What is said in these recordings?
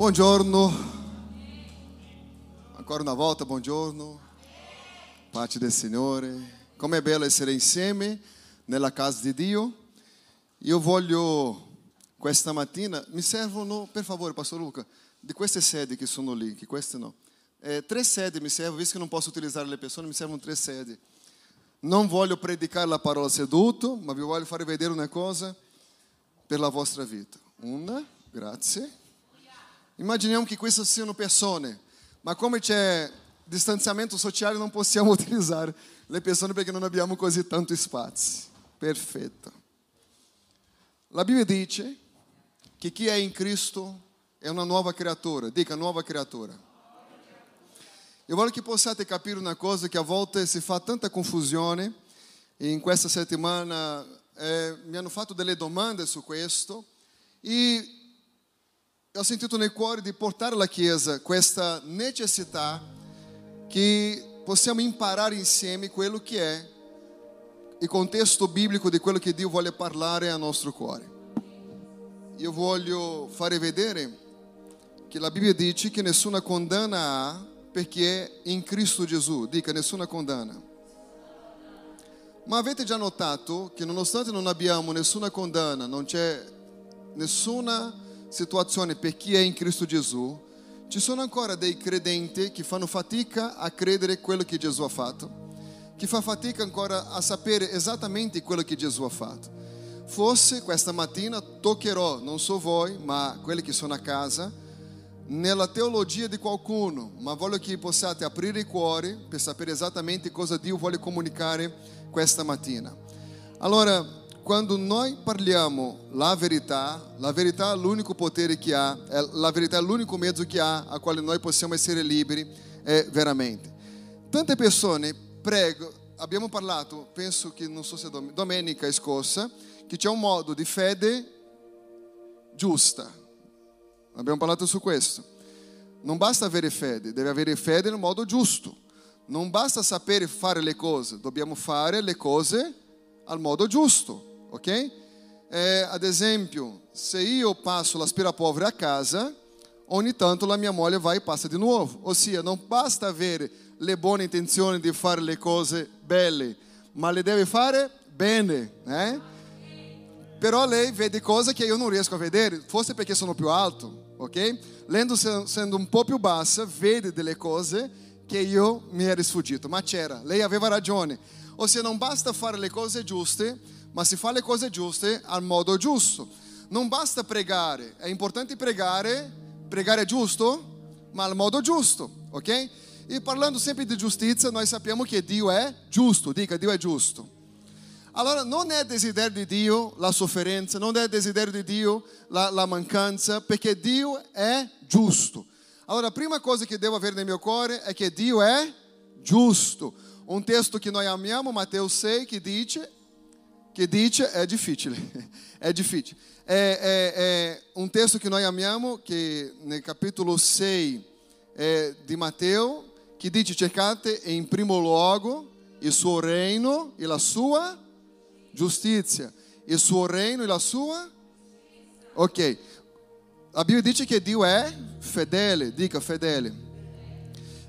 Buongiorno. Ancora una volta, buongiorno. Pace del Signore. Com'è bello essere insieme nella casa di Dio. Io voglio questa mattina, mi servono, per favore, Pastor Luca, di queste sedi che sono lì, che queste no. Eh, tre sedi mi servono, visto che non posso utilizzare le persone, mi servono tre sedi. Non voglio predicare la parola seduto, ma vi voglio fare vedere una cosa per la vostra vita. Una, grazie. Immaginiamo che queste siano persone, ma come c'è distanziamento sociale non possiamo utilizzare le persone perché non abbiamo così tanto spazio. Perfetto. La Bibbia dice che chi è in Cristo è una nuova creatura. Dica nuova creatura. Io voglio che possiate capire una cosa che a volte si fa tanta confusione. In questa settimana eh, mi hanno fatto delle domande su questo e ho sentito nel cuore di portare alla Chiesa questa necessità che possiamo imparare insieme quello che è il contesto biblico di quello che Dio vuole parlare al nostro cuore. Io voglio fare vedere che la Bibbia dice che nessuna condanna ha perché è in Cristo Gesù. Dica, nessuna condanna. Ma avete già notato che nonostante non abbiamo nessuna condanna, non c'è nessuna situazione per chi è in Cristo Gesù, ci sono ancora dei credenti che fanno fatica a credere quello che Gesù ha fatto, che fa fatica ancora a sapere esattamente quello che Gesù ha fatto. Forse questa mattina toccherò, non so voi, ma quelli che sono a casa, nella teologia di qualcuno, ma voglio che possiate aprire i cuori per sapere esattamente cosa Dio vuole comunicare questa mattina. Allora, quando noi parliamo la verità, la verità è l'unico potere che ha, la verità è l'unico mezzo che ha a quale noi possiamo essere liberi è veramente. Tante persone pregano, abbiamo parlato, penso che non so se domenica scorsa, che c'è un modo di fede giusta. Abbiamo parlato su questo. Non basta avere fede, deve avere fede nel modo giusto. Non basta sapere fare le cose, dobbiamo fare le cose al modo giusto ok? É, ad esempio, se io passo l'aspirapolvere a casa, ogni tanto la mia moglie va e passa di nuovo. Ossia, non basta avere le buone intenzioni di fare le cose belle, ma le deve fare bene, eh? Però lei vede cose che io non riesco a vedere, forse perché sono più alto, ok? Lei essendo un po' più bassa, vede delle cose che io mi ero sfuggito, ma c'era, lei aveva ragione. Ossia, non basta fare le cose giuste, ma si fa le cose giuste al modo giusto. Non basta pregare, è importante pregare, pregare giusto, ma al modo giusto, ok? E parlando sempre di giustizia, noi sappiamo che Dio è giusto, dica Dio è giusto. Allora non è desiderio di Dio la sofferenza, non è desiderio di Dio la, la mancanza, perché Dio è giusto. Allora la prima cosa che devo avere nel mio cuore è che Dio è giusto. Un testo che noi amiamo, Matteo 6, che dice che dice è difficile, è difficile. È, è, è, un testo che noi amiamo, che nel capitolo 6 è di Matteo, che dice cercate in primo luogo il suo reino e la sua giustizia. Il suo reino e la sua... Ok. La Bibbia dice che Dio è fedele, dica fedele.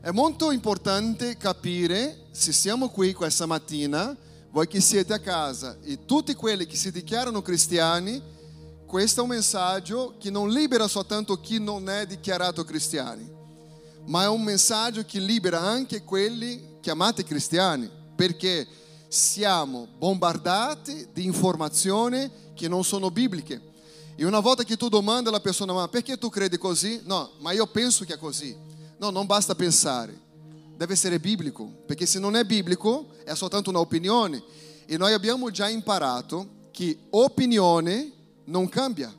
È molto importante capire, se siamo qui questa mattina, voi che siete a casa e tutti quelli che si dichiarano cristiani, questo è un messaggio che non libera soltanto chi non è dichiarato cristiani, ma è un messaggio che libera anche quelli chiamati cristiani, perché siamo bombardati di informazioni che non sono bibliche. E una volta che tu domanda alla persona, ma perché tu credi così? No, ma io penso che è così. No, non basta pensare deve essere biblico, perché se non è biblico è soltanto un'opinione e noi abbiamo già imparato che opinione non cambia.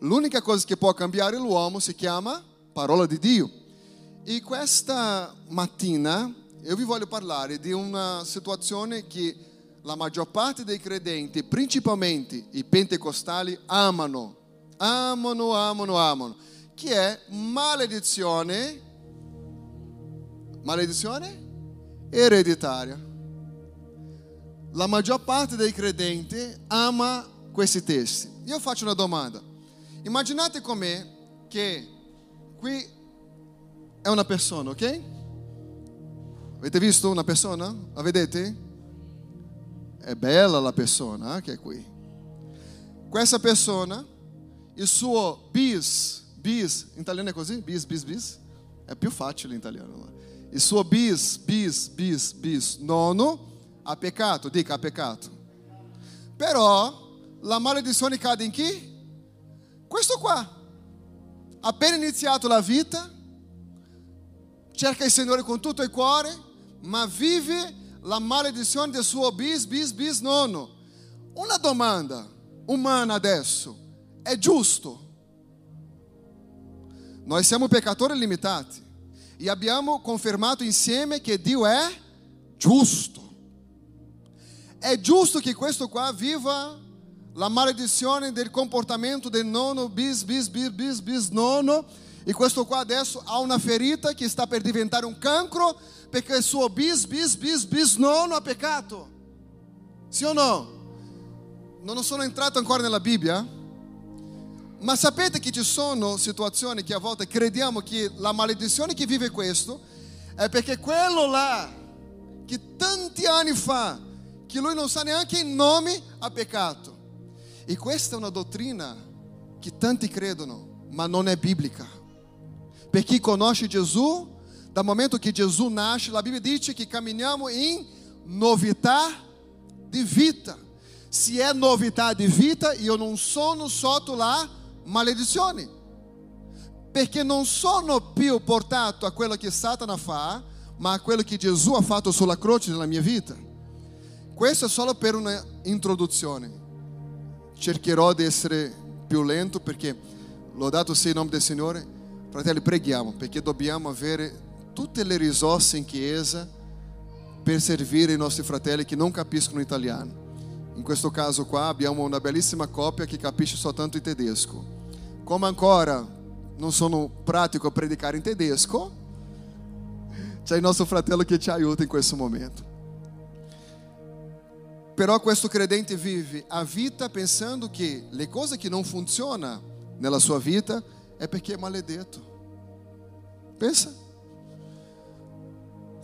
L'unica cosa che può cambiare l'uomo si chiama parola di Dio. E questa mattina io vi voglio parlare di una situazione che la maggior parte dei credenti, principalmente i pentecostali, amano, amano, amano, amano, che è maledizione Maledizione ereditaria. La maggior parte dei credenti ama questi testi. Io faccio una domanda. Immaginate com'è che qui è una persona, ok? Avete visto una persona? La vedete? È bella la persona eh, che è qui. Questa persona, il suo bis, bis, in italiano è così? Bis, bis, bis? È più facile in italiano. Il suo bis, bis, bis, bis, nono ha peccato, dica ha peccato. Però la maledizione cade in chi? Questo qua. Appena iniziato la vita, cerca il Signore con tutto il cuore, ma vive la maledizione del suo bis, bis, bis nono. Una domanda umana adesso, è giusto? Noi siamo peccatori limitati e abbiamo confermato insieme che Dio è giusto. È giusto che questo qua viva la maledizione del comportamento del nono bis, bis, bis, bis, bis nono e questo qua adesso ha una ferita che sta per diventare un cancro perché il suo bis, bis, bis, bis nono ha peccato. Sì o no? Non sono entrato ancora nella Bibbia, ma sapete che ci sono situazioni che a volte crediamo che la maledizione che vive questo è perché quello là, che tanti anni fa, che lui non sa neanche il nome, ha peccato. E questa è una dottrina che tanti credono, ma non è biblica. Chi conosce Gesù, dal momento che Gesù nasce, la Bibbia dice che camminiamo in novità di vita. Se è novità di vita, io non sono sotto la maledizione. Perché non sono più portato a quello che Satana fa, ma a quello che Gesù ha fatto sulla croce nella mia vita. Questo è solo per una introduzione cercherò di essere più lento perché lodato sia il nome del Signore. Fratelli, preghiamo perché dobbiamo avere tutte le risorse in chiesa per servire i nostri fratelli che non capiscono italiano. In questo caso qua abbiamo una bellissima coppia che capisce soltanto il tedesco. Come ancora non sono pratico a predicare in tedesco, c'è il nostro fratello che ci aiuta in questo momento. Però questo credente vive a vita pensando che le cose che non funzionano nella sua vita è perché è maledetto. Pensa.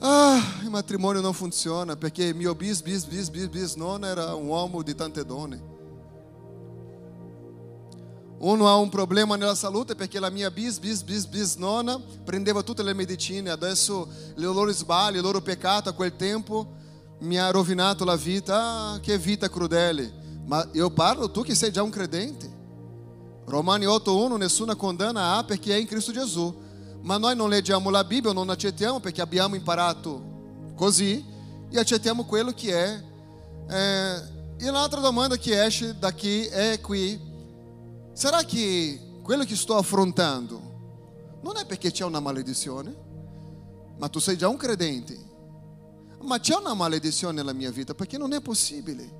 Ah, il matrimonio non funziona perché mio bis, bis, bis, bis, bis non era un uomo di tante donne. Uno ha un problema nella salute perché la mia bis, bis, bis, bis nona prendeva tutte le medicine, adesso i loro sbagli, il loro peccato a quel tempo mi ha rovinato la vita, ah, che vita crudele. Ma io parlo, tu che sei già un credente. Romani 8.1, nessuna condanna há perché è in Cristo Gesù. Ma noi non leggiamo la Bibbia, non accettiamo perché abbiamo imparato così e accettiamo quello che è. Eh, e l'altra domanda che esce daqui è qui. Será che quello che sto affrontando non è perché c'è una maledizione? Ma tu sei già un credente ma c'è una maledizione nella mia vita perché non è possibile.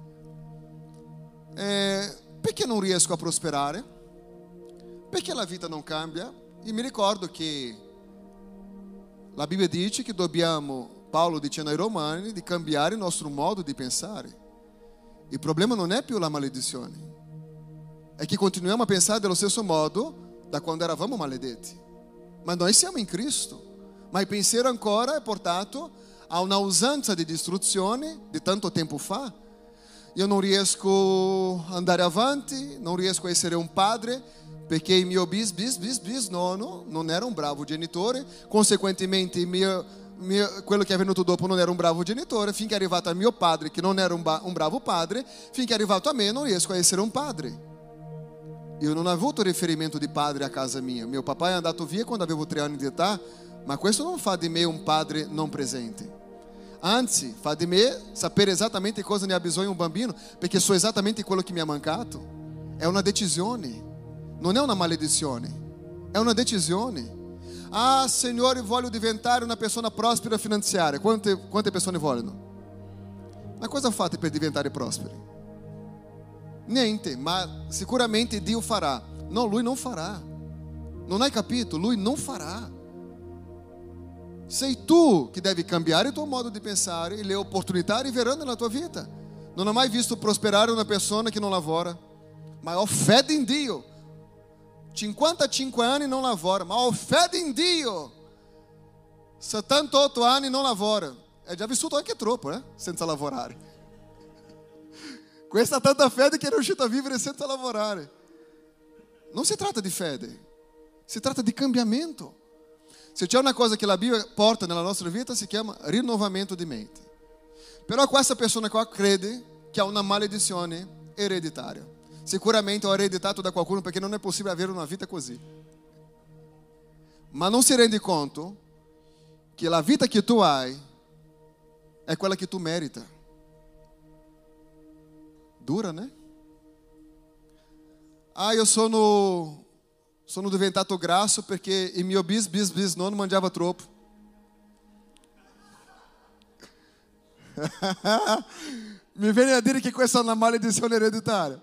Eh, perché non riesco a prosperare? Perché la vita non cambia? E mi ricordo che la Bibbia dice che dobbiamo, Paolo dicendo ai Romani, di cambiare il nostro modo di pensare. Il problema non è più la maledizione, è che continuiamo a pensare dello stesso modo da quando eravamo maledetti. Ma noi siamo in Cristo, ma il pensiero ancora è portato a una usanza di distruzione di tanto tempo fa. Io non riesco ad andare avanti, non riesco a essere un padre perché il mio bis, bis, bis, nono non era un bravo genitore, conseguentemente il mio, mio, quello che è venuto dopo non era un bravo genitore, finché è arrivato a mio padre che non era un bravo padre, finché è arrivato a me non riesco a essere un padre. Io non ho avuto riferimento di padre a casa mia, mio papà è andato via quando avevo tre anni di età, ma questo non fa di me un padre non presente. Anzi, fa di me sapere esattamente cosa ne ha bisogno un bambino, perché so esattamente quello che mi ha mancato. È una decisione, non è una maledizione, è una decisione. Ah, Signore, voglio diventare una persona prospera finanziaria. Quante, quante persone vogliono? Ma cosa fate per diventare prosperi? Niente, ma sicuramente Dio farà. No, Lui non farà. Non hai capito? Lui non farà. Sei tu che devi cambiare il tuo modo di pensare e le opportunità arriveranno nella tua vita. Non ho mai visto prosperare una persona che non lavora, ma ho fede in Dio. 55 anni non lavora, ma ho fede in Dio. 78 anni non lavora. È già vissuto anche troppo, eh? Senza lavorare. Questa tanta fede che è riuscito a vivere senza lavorare. Non si tratta di fede, si tratta di cambiamento. Se c'è una cosa che la Bibbia porta nella nostra vita si chiama rinnovamento di mente. Però questa persona qua crede che ha una maledizione ereditaria. Sicuramente ho ereditato da qualcuno perché non è possibile avere una vita così. Ma non si rende conto che la vita che tu hai è quella che tu merita. Dura, né? Ah, eu sono, sono diventato grasso perché il mio bis bis bis non mangiava troppo. Mi viene a dire che questa è una maledizione ereditaria.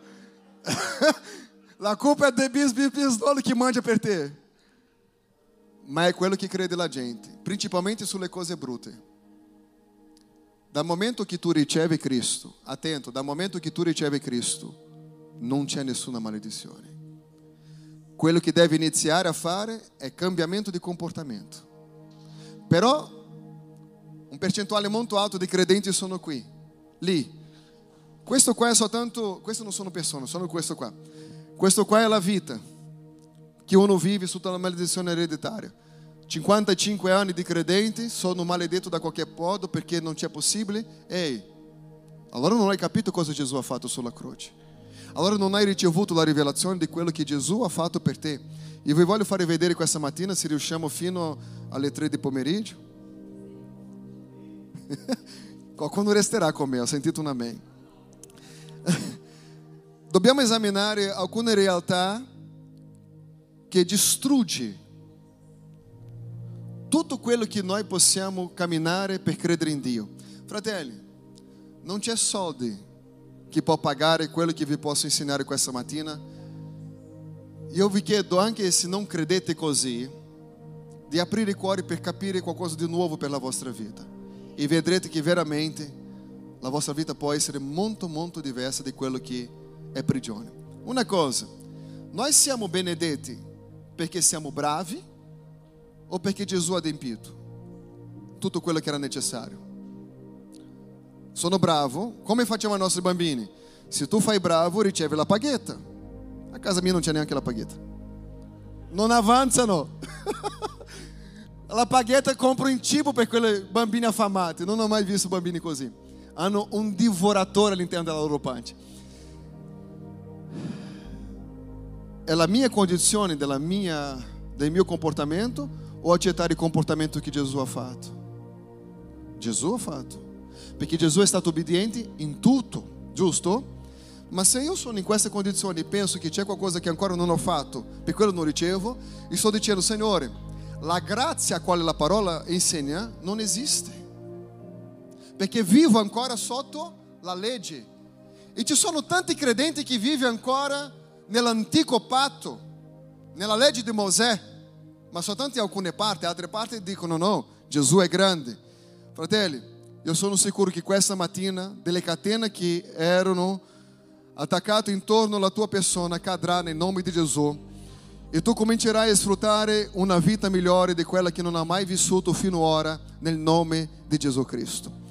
La colpa è del bis bis bis non che mangia per te. Ma è quello che crede la gente, principalmente sulle cose brutte. Dal momento che tu ricevi Cristo, attento, dal momento che tu ricevi Cristo, non c'è nessuna maledizione. Quello che deve iniziare a fare è cambiamento di comportamento. Però un percentuale molto alto di credenti sono qui, lì. Questo qua è soltanto, questo non sono persone, sono questo qua. Questo qua è la vita che uno vive sotto la maledizione ereditaria. 55 anni di credente, sono maledetto da qualche modo perché non c'è possibile. Ehi, allora non hai capito cosa Gesù ha fatto sulla croce. Allora non hai ricevuto la rivelazione di quello che Gesù ha fatto per te. E vi voglio fare vedere questa mattina se riusciamo fino alle 3 di pomeriggio. Qualcuno resterà con me, ho sentito un amen. Dobbiamo esaminare alcune realtà che distrugge tutto quello che noi possiamo camminare per credere in Dio. Fratelli, non c'è soldi che può pagare quello che vi posso insegnare questa mattina. Io vi chiedo, anche se non credete così, di aprire i cuori per capire qualcosa di nuovo per la vostra vita. E vedrete che veramente la vostra vita può essere molto, molto diversa di quello che è prigione. Una cosa, noi siamo benedetti perché siamo bravi o perché Gesù ha adempito tutto quello che era necessario? sono bravo, come facciamo ai nostri bambini? Se tu fai bravo, ricevi la paghetta. A casa mia non c'è neanche la paghetta. Non avanzano. la paghetta compra un cibo per quelle bambine affamate. Non ho mai visto bambini così. Hanno un divoratore all'interno della loro pancia. È la mia condizione, della mia, del mio comportamento o accettare il comportamento che Gesù ha fatto? Gesù ha fatto. perché Gesù è stato obbediente in tutto, giusto? Ma se io sono in queste condizioni e penso che c'è qualcosa che ancora non ho fatto, per quello non ricevo, e sto dicendo, Signore, la grazia a quale la parola insegna non esiste. Perché vivo ancora sotto la legge. E ci sono tanti credenti che vivono ancora nell'antico patto, nella legge di Mosè, ma soltanto in alcune parti, altre parti dicono no, Gesù è grande. Fratelli, Eu sono sicuro che questa mattina delle catene che erano attaccate intorno alla tua persona cadranno in nome di Gesù e tu comincerai a sfruttare una vita migliore di quella che non hai mai vissuto finora nel nome di Gesù Cristo.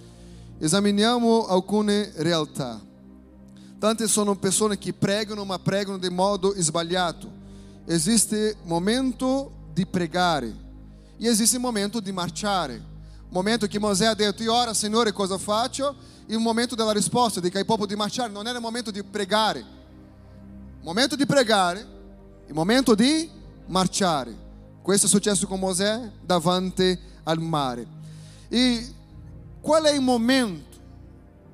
Esaminiamo alcune realtà. Tante sono persone che pregano, ma pregano di modo sbagliato. Esiste momento di pregare e esiste momento di marciare momento che Mosè ha detto, io ora Signore cosa faccio? Il momento della risposta, di che il popolo di marciare, non era il momento di pregare. Momento di pregare, il momento di marciare. Questo è successo con Mosè davanti al mare. E qual è il momento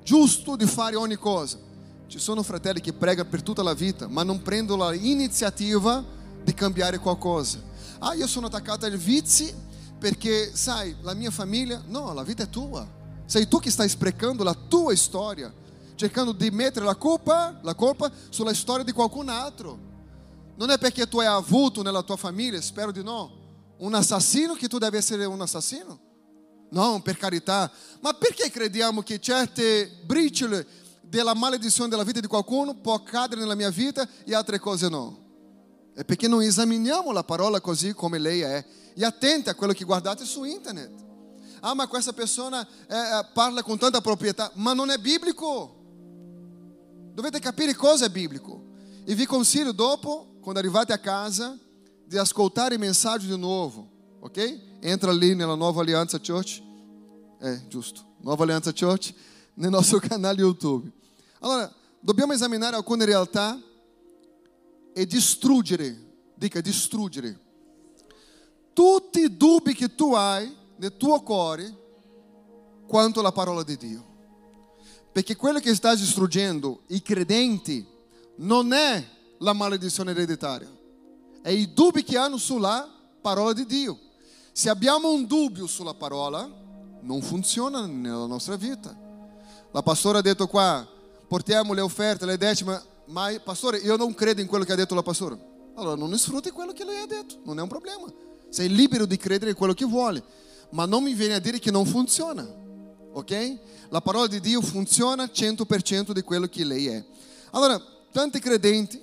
giusto di fare ogni cosa? Ci sono fratelli che pregano per tutta la vita, ma non prendono l'iniziativa di cambiare qualcosa. Ah, io sono attaccato ai vizi perché, sai, la mia famiglia, no, la vita è tua. Sei tu che stai sprecando la tua storia, cercando di mettere la colpa, la colpa sulla storia di qualcun altro. Non è perché tu hai avuto nella tua famiglia, spero di no, un assassino che tu devi essere un assassino. No, per carità. Ma perché crediamo che certe briciole della maledizione della vita di qualcuno può accadere nella mia vita e altre cose no? È perché non esaminiamo la parola così come lei è. E attenti a quello che guardate su internet. Ah, ma questa persona eh, parla con tanta proprietà, ma non è biblico. Dovete capire cosa è biblico. E vi consiglio dopo, quando arrivate a casa, di ascoltare i messaggi di nuovo, ok? Entra lì nella Nuova Alianza Church. É, giusto. Nuova Alianza Church, nel nostro canale YouTube. Allora, dobbiamo esaminare alcune realtà e distruggere, dica distruggere, tutti i dubbi che tu hai nel tuo cuore quanto alla parola di Dio. Perché quello che sta distruggendo i credenti non è la maledizione ereditaria, è i dubbi che hanno sulla parola di Dio. Se abbiamo un dubbio sulla parola, non funziona nella nostra vita. La pastora ha detto qua, portiamo le offerte, le decime, ma pastore, io non credo in quello che ha detto la pastora. Allora non sfrutti quello che lei ha detto, non è un problema. Sei libero di credere in quello che vuole, ma non mi viene a dire che non funziona, ok? La parola di Dio funziona 100% di quello che lei è. Allora, tanti credenti,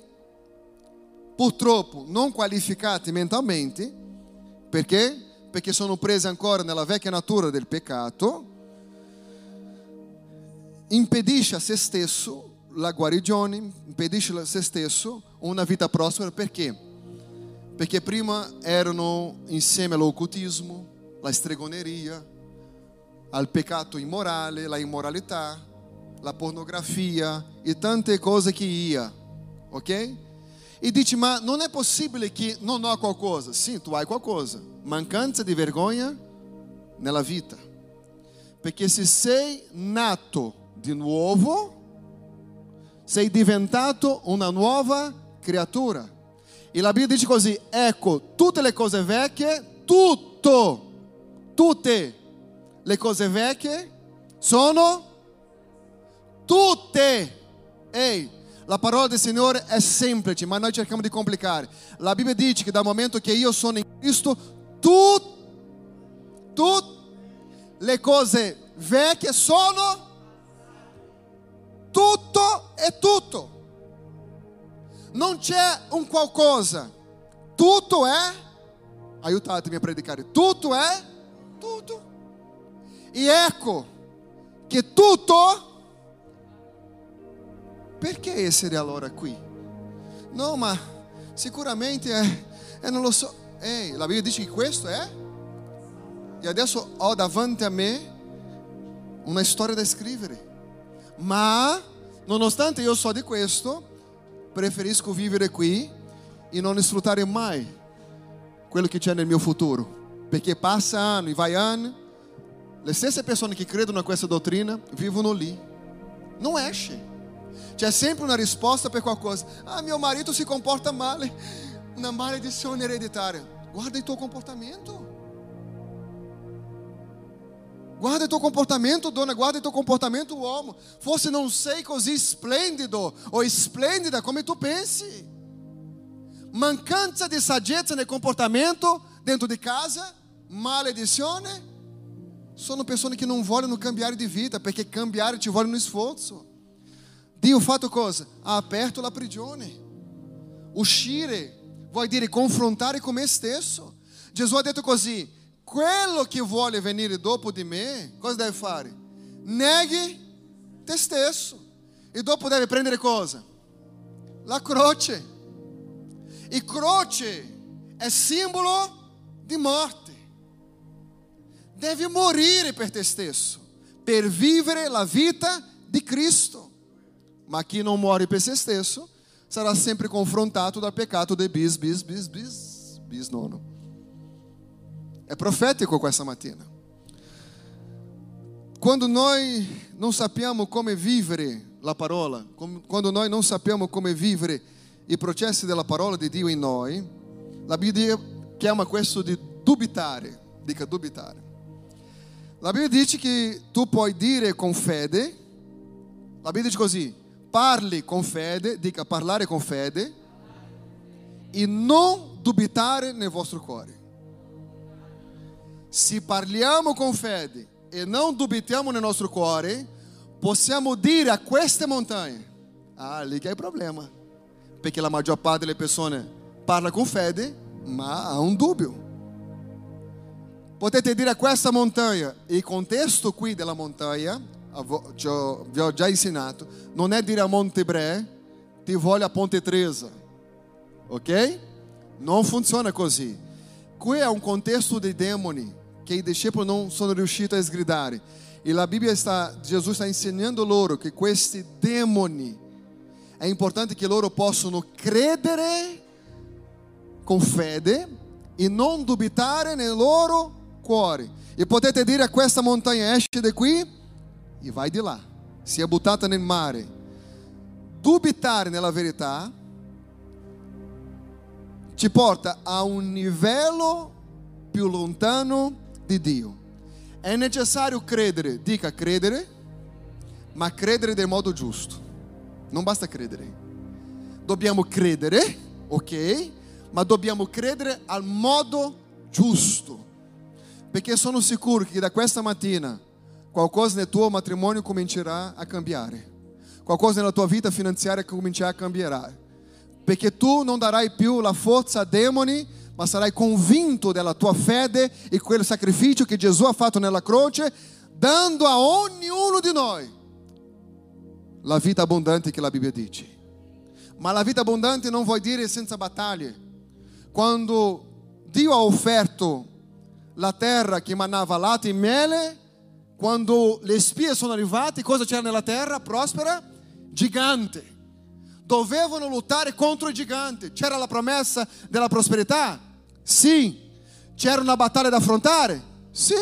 purtroppo non qualificati mentalmente, perché? Perché sono presi ancora nella vecchia natura del peccato, impedisce a se stesso la guarigione, impedisce a se stesso una vita prospera perché? Perché prima erano insieme all'occultismo, la stregoneria, al peccato immorale, la immoralità, la pornografia e tante cose che ia, ok? E dice, ma non è possibile che non ho qualcosa. Sim, tu hai qualcosa. Mancanza di vergogna nella vita. Perché se sei nato di nuovo, sei diventato una nuova creatura. E la Bibbia dice così, ecco, tutte le cose vecchie, tutto, tutte le cose vecchie sono tutte. Ehi, la parola del Signore è semplice, ma noi cerchiamo di complicare. La Bibbia dice che dal momento che io sono in Cristo, tutte tut, le cose vecchie sono tutto è tutto. Non c'è un qualcosa. Tutto è, aiutatemi a predicare, tutto è tutto. E ecco che tutto, perché essere allora qui? No, ma sicuramente è, e non lo so. Ehi, la Bibbia dice che questo è. E adesso ho davanti a me una storia da scrivere. Ma, nonostante io so di questo, preferisco vivere qui e non sfruttare mai quello che c'è nel mio futuro. Perché passa anno e vai anno, le stesse persone che credono a questa dottrina vivono lì. Non esce. C'è sempre una risposta per qualcosa. Ah, mio marito si comporta male. Una maledizione ereditaria. Guarda il tuo comportamento. Guarda il tuo comportamento, donna, guarda il tuo comportamento, uomo. Forse non sei così splendido o splendida come tu pensi. Mancanza di saggezza nel comportamento dentro di casa, maledizione. Sono persone che non vogliono cambiare di vita perché cambiare ci vuole un sforzo. Dio fatto cosa? Ha aperto la prigione. Uscire vuol dire confrontare con me stesso. Gesù ha detto così: quello che vuole venire dopo di me, cosa deve fare? Neghi te stesso. E dopo deve prendere cosa? La croce. E croce è simbolo di morte. Devi morire per te stesso, per vivere la vita di Cristo. Ma chi non muore per se stesso sarà sempre confrontato dal peccato del bis, bis, bis, bis, bis nono. È profetico questa mattina. Quando noi non sappiamo come vivere la parola, quando noi non sappiamo come vivere i processi della parola di Dio in noi, la Bibbia chiama questo di dubitare. Dica dubitare. La Bibbia dice che tu puoi dire con fede, la Bibbia dice così, parli con fede, dica parlare con fede, e non dubitare nel vostro cuore. Se parliamo con fede e non dubitiamo nel nostro cuore, possiamo dire a queste montanhe: Ah, lì che il problema. Perché la maggior parte delle persone parla con fede, ma ha un dubbio. Potete dire a questa montagna, il contesto qui della montagna, vi ho già insegnato, non è dire a Monte Bre, ti voglio a Ponte Tresa, ok? Non funziona così. Qui è un contesto di demoni che i discepoli non sono riusciti a sgridare. E la Bibbia sta, Jesus sta insegnando loro che questi demoni è importante che loro possano credere con fede e non dubitare nel loro cuore. E potete dire a questa montagna esce di qui e vai di là, sia buttata nel mare. Dubitare nella verità ci porta a un livello più lontano di Dio. È necessario credere, dica credere, ma credere del modo giusto. Non basta credere. Dobbiamo credere, ok? Ma dobbiamo credere al modo giusto. Perché sono sicuro che da questa mattina qualcosa nel tuo matrimonio comincerà a cambiare. Qualcosa nella tua vita finanziaria comincerà a cambiare. Perché tu non darai più la forza a demoni, ma sarai convinto della tua fede e quel sacrificio che Gesù ha fatto nella croce, dando a ognuno di noi la vita abbondante che la Bibbia dice. Ma la vita abbondante non vuol dire senza battaglie. Quando Dio ha offerto la terra che manava latte e miele, quando le spie sono arrivate, cosa c'era nella terra? Prospera? Gigante. Dovevano lottare contro il gigante. C'era la promessa della prosperità? Sì. C'era una battaglia da affrontare? Sì.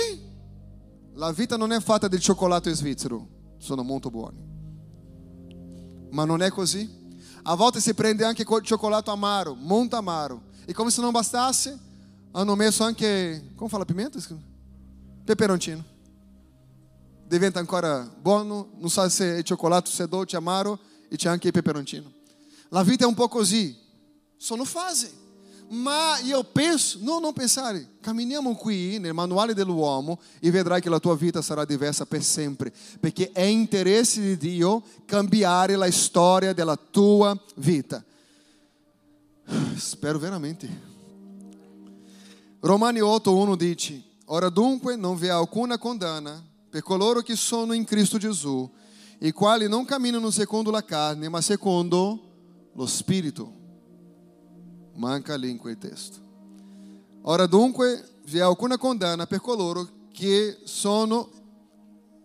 La vita non è fatta del cioccolato svizzero, sono molto buoni ma non è così. A volte si prende anche cioccolato amaro, molto amaro. E come se non bastasse, hanno messo anche, come fala pimenta? Peperoncino. Diventa ancora buono, non sa se è cioccolato, se è dolce, amaro, e c'è anche il peperoncino. La vita è un po' così, sono fasi. Ma io penso, no, non pensare, camminiamo qui nel manuale dell'uomo e vedrai che la tua vita sarà diversa per sempre, perché è interesse di Dio cambiare la storia della tua vita. Spero veramente. Romani 8:1 dice: Ora dunque non vi è alcuna condanna per coloro che sono in Cristo Gesù, i quali non camminano secondo la carne, ma secondo lo Spirito. Manca in quel testo. Ora dunque vi è alcuna condanna per coloro che sono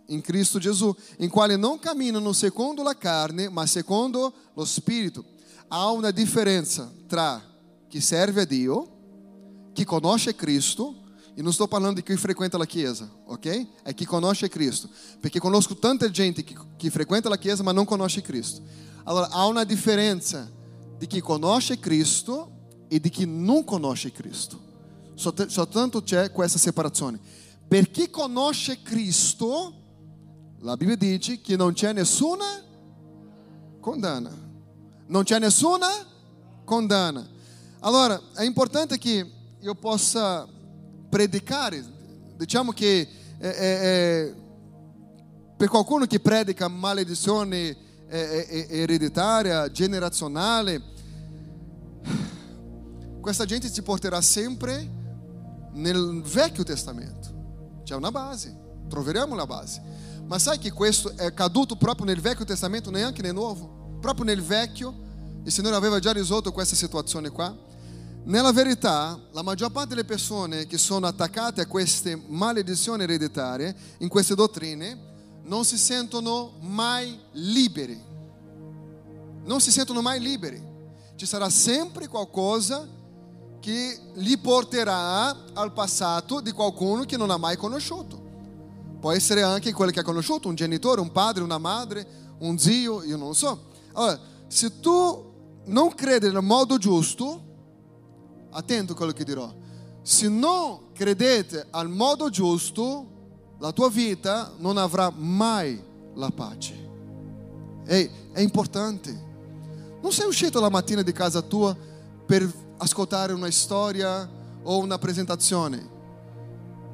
in Cristo Gesù, in quali non camminano secondo la carne, ma secondo lo Spirito. Há una differenza tra chi serve a Dio, chi conosce Cristo, e non sto parlando di chi frequenta la chiesa, ok? È chi conosce Cristo. Perché conosco tanta gente che, che frequenta la chiesa ma non conosce Cristo. Allora, há una differenza di chi conosce Cristo e di chi non conosce Cristo. Soltanto c'è questa separazione. Per chi conosce Cristo, la Bibbia dice che non c'è nessuna condanna. Non c'è nessuna condanna. Allora, è importante che io possa predicare. Diciamo che eh, eh, per qualcuno che predica maledizione eh, ereditaria, generazionale, questa gente ti porterà sempre nel Vecchio Testamento. C'è una base, troveremo la base. Ma sai che questo è caduto proprio nel Vecchio Testamento, neanche nel Nuovo? Proprio nel Vecchio, il Signore aveva già risolto questa situazione qua. Nella verità, la maggior parte delle persone che sono attaccate a queste maledizioni ereditarie, in queste dottrine, non si sentono mai liberi. Non si sentono mai liberi. Ci sarà sempre qualcosa che li porterà al passato di qualcuno che non ha mai conosciuto. Può essere anche quello che ha conosciuto, un genitore, un padre, una madre, un zio, io non lo so. Allora, se tu non credi nel modo giusto, attento a quello che dirò, se non credete al modo giusto, la tua vita non avrà mai la pace. Ehi, è importante. Non sei uscito la mattina di casa tua per ascoltare una storia o una presentazione.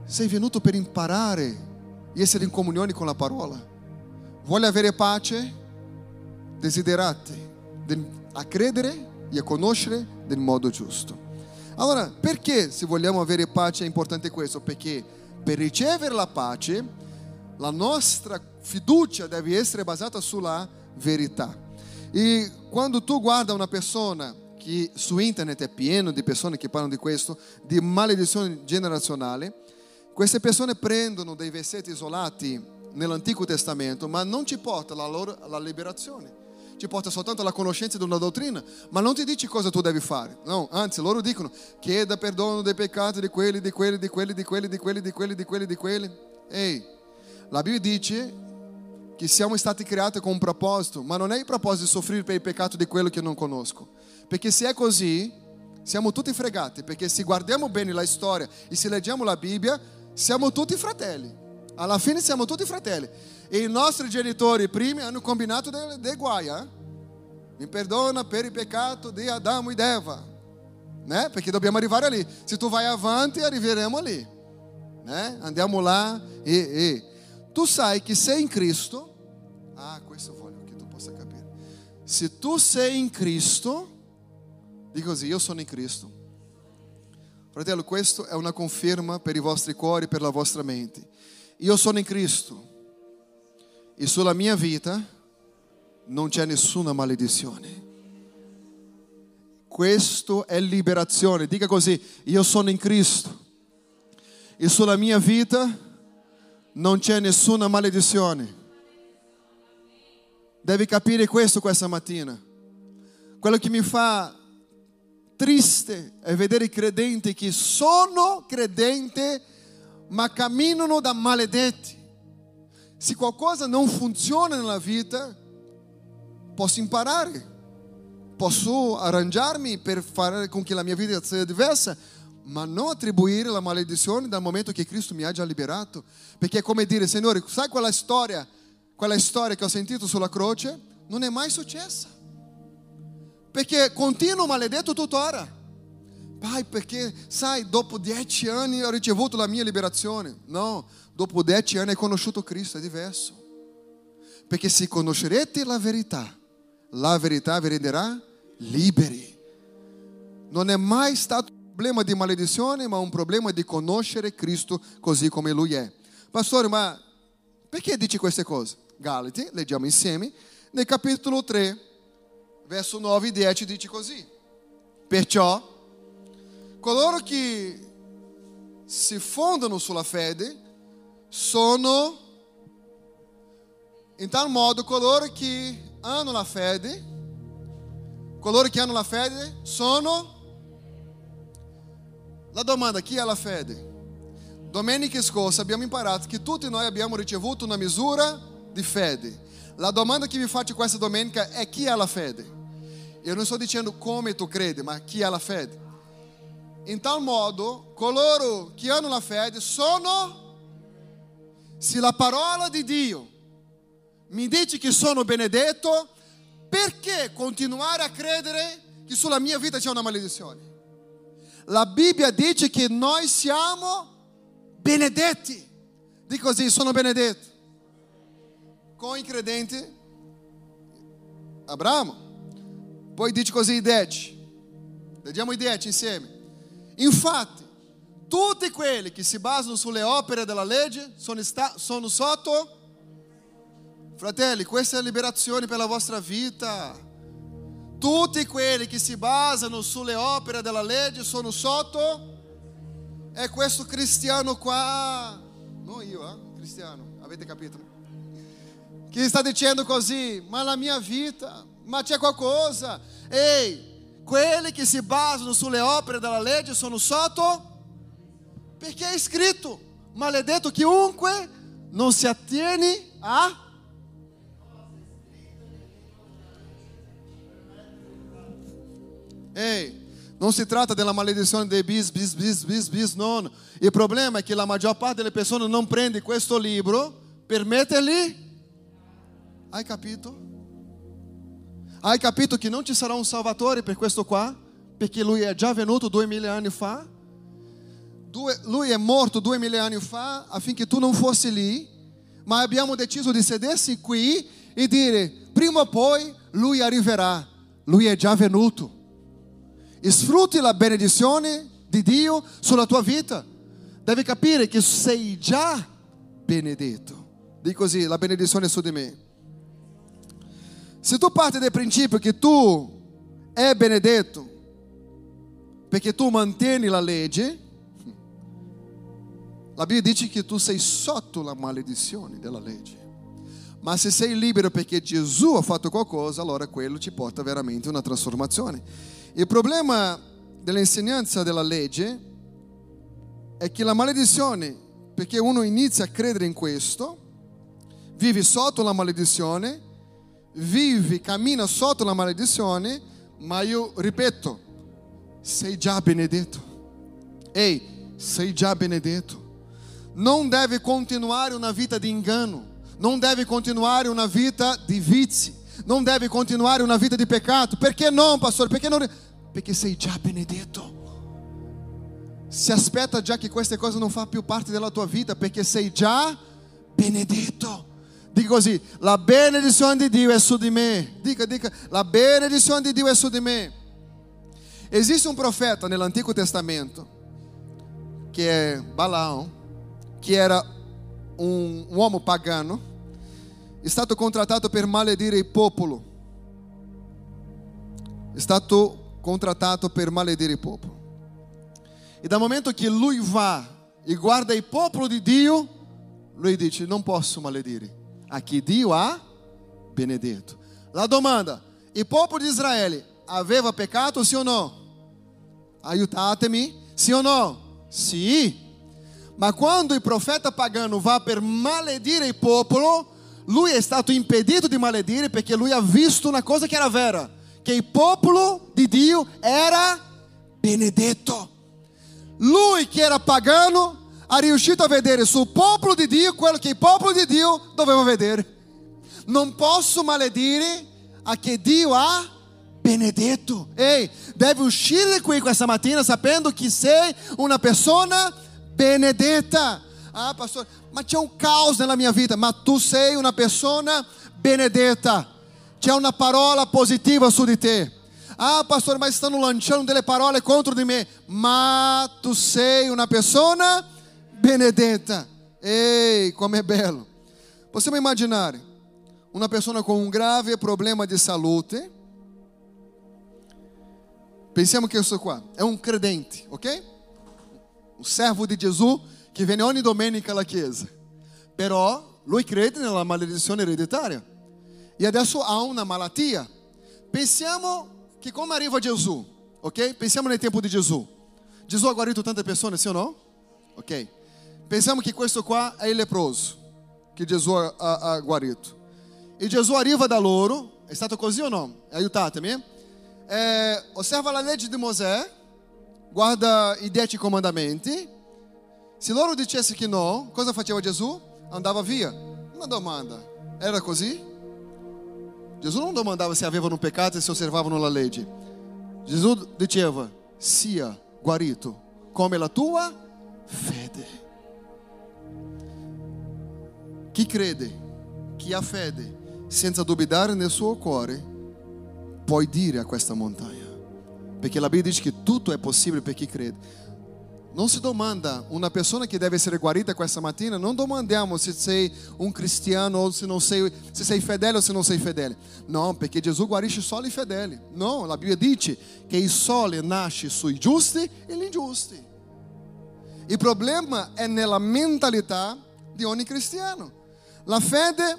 Sei venuto per imparare e essere in comunione con la parola. Vuole avere pace? Desiderate a credere e a conoscere nel modo giusto. Allora, perché se vogliamo avere pace è importante questo? Perché per ricevere la pace, la nostra fiducia deve essere basata sulla verità. E quando tu guarda una persona che su internet è pieno di persone che parlano di questo, di maledizione generazionale, queste persone prendono dei versetti isolati nell'Antico Testamento, ma non ci porta la loro alla liberazione. Ci porta soltanto alla conoscenza di una dottrina, ma non ti dice cosa tu devi fare. No, anzi, loro dicono: chieda perdono dei peccati di quelli, di quelli, di quelli, di quelli, di quelli, di quelli, di quelli, di quelli. Ehi, la Bibbia dice che siamo stati creati con un proposito, ma non è il proposito di soffrire per il peccato di quello che non conosco. Perché se è così, siamo tutti fregati, perché se guardiamo bene la storia e se leggiamo la Bibbia, siamo tutti fratelli. Alla fine siamo tutti fratelli. E i nostri genitori primi hanno combinato dei, dei guai. Eh? Mi perdona per il peccato di Adamo ed Eva. Né? Perché dobbiamo arrivare lì. Se tu vai avanti, arriveremo lì. Né? Andiamo là e, e. Tu sai che sei in Cristo Ah, questo voglio che tu possa capire. Se tu sei in Cristo, dica così, io sono in Cristo. Fratello, questo è una conferma per i vostri cuori, per la vostra mente. Io sono in Cristo e sulla mia vita non c'è nessuna maledizione. Questo è liberazione. Dica così, io sono in Cristo e sulla mia vita non c'è nessuna maledizione. Devi capire questo questa mattina. Quello che mi fa triste è vedere i credenti che sono credenti ma camminano da maledetti. Se qualcosa non funziona nella vita, posso imparare, posso arrangiarmi per fare con che la mia vita sia diversa, ma non attribuire la maledizione dal momento che Cristo mi ha già liberato. Perché è come dire, Signore, sai quella storia? quella storia che ho sentito sulla croce non è mai successa. Perché continuo maledetto tuttora. Pai, perché sai, dopo dieci anni ho ricevuto la mia liberazione. No, dopo dieci anni hai conosciuto Cristo, è diverso. Perché se conoscerete la verità, la verità vi renderà liberi. Non è mai stato un problema di maledizione, ma un problema di conoscere Cristo così come Lui è. Pastore, ma perché dici queste cose? Galati, leggiamo insieme, nel capitolo 3, verso 9 e 10 dice così. Perciò, coloro che si fondano sulla fede sono, in tal modo, coloro che hanno la fede, coloro che hanno la fede sono... La domanda, chi ha la fede? Domenica scorsa abbiamo imparato che tutti noi abbiamo ricevuto una misura di fede. La domanda che vi faccio questa domenica è chi ha la fede? Eu não estou dizendo come tu crede, ma chi ha la fede. In tal modo, coloro che hanno la fede sono, se la parola di Dio mi dice che sono benedetto, perché continuare a credere che sulla mia vita c'è una maledizione? La Bibbia dice che noi siamo benedetti. Dico così, sono benedetto com i credenti Abramo. Poi dice così i 10. Leggiamo i 10 insieme. Infatti, tutti quelli che si basano sulle opere della legge sono, sta- sono sotto. Fratelli, questa è liberazione per la vostra vita. Tutti quelli che si basano sulle opere della legge sono sotto. È questo cristiano qua. Non io, eh? cristiano. Avete capito? que está dizendo così, ma la mia vita, ma c'è qualcosa. Ei, quelli che si basano sulle opere della legge sono sotto, perché è scritto, maledetto chiunque non si attiene a... Ei, não se trata della maledizione dei bis, bis, bis, bis, bis, nono. Il problema è che la maggior parte delle persone non prende questo libro per metterli Hai capito? Hai capito che non ci sarà un salvatore per questo qua? Perché lui è già venuto duemila anni fa? Lui è morto duemila anni fa affinché tu non fossi lì, ma abbiamo deciso di sedersi qui e dire, prima o poi lui arriverà, lui è già venuto. Sfrutti la benedizione di Dio sulla tua vita. Devi capire che sei già benedetto. Di così, la benedizione è su di me. Se tu parti dal principio che tu è benedetto perché tu mantieni la legge, la Bibbia dice che tu sei sotto la maledizione della legge. Ma se sei libero perché Gesù ha fatto qualcosa, allora quello ci porta veramente a una trasformazione. Il problema dell'insegnanza della legge è che la maledizione, perché uno inizia a credere in questo, vive sotto la maledizione, vive, cammina sotto la maledizione, ma io ripeto, sei già benedetto. Ehi, sei già benedetto. Non deve continuare una vita di inganno, non deve continuare una vita di vizi, non deve continuare una vita di peccato. Perché não, pastor? Perché non? Perché sei già benedetto. Se aspetta già che queste cose non fa più parte della tua vita, perché sei già benedetto. Dica così, la benedizione di Dio è su di me. Dica, dica, la benedizione di Dio è su di me. Esiste um profeta nell'Antico Testamento, que é Balaão, que era um, um uomo pagano, stato contrattato per maledire il popolo. Stato contrattato per maledire il popolo. E dal momento che lui va e guarda il popolo di Dio, lui dice: Non posso maledire. Aqui Dio ha benedetto. La domanda: il popolo di Israele aveva peccato, sì o no? Aiutatemi, sì o no? Sì. Ma quando il profeta pagano va per maledire il popolo, lui è stato impedito di maledire perché lui ha visto una cosa che era vera, che il popolo di Dio era benedetto. Lui che era pagano ha riuscito a vedere sul popolo di Dio quello che il popolo di Dio doveva vedere. Non posso maledire a che Dio ha benedetto. Ei, deve uscire qui questa mattina sapendo che sei una persona benedetta. Ah, pastor, ma c'è un caos nella mia vita, ma tu sei una persona benedetta. C'è una parola positiva su di te. Ah, pastor, ma stanno lanciando delle parole contro di me, ma tu sei una persona benedetta. Ehi, com'è bello. Possiamo immaginare una persona con un grave problema di salute. Pensiamo che questo qua è un credente, ok? Un servo di Gesù che viene ogni domenica alla chiesa. Però lui crede nella maledizione ereditaria. E adesso ha una malattia. Pensiamo che come arriva Gesù, ok? Pensiamo nel tempo di Gesù. Gesù ha guarito tante persone, sì o no? Ok. Pensiamo che questo qua il leproso ha, ha, ha guarito. E Gesù arriva da loro, è stato così o no? Aiutatemi. Eh, osserva la legge di Mosè, guarda i dieci comandamenti. Se loro dicesse che no, cosa faceva Gesù? Andava via. Uma domanda, era così? Gesù non domandava se avevano peccato e se osservavano la legge. Gesù diceva, sia guarito come la tua fede. Chi crede, chi ha fede, senza dubitare nel suo cuore, puoi dire a questa montagna. Perché la Bibbia dice che tutto è possibile per chi crede. Non si domanda, una persona che deve essere guarita questa mattina, non domandiamo se sei un cristiano o se, non sei, se sei fedele o se non sei fedele. No, perché Gesù guarisce solo i fedeli. No, la Bibbia dice che il sole nasce sui giusti e gli ingiusti. Il problema è nella mentalità di ogni cristiano. La fede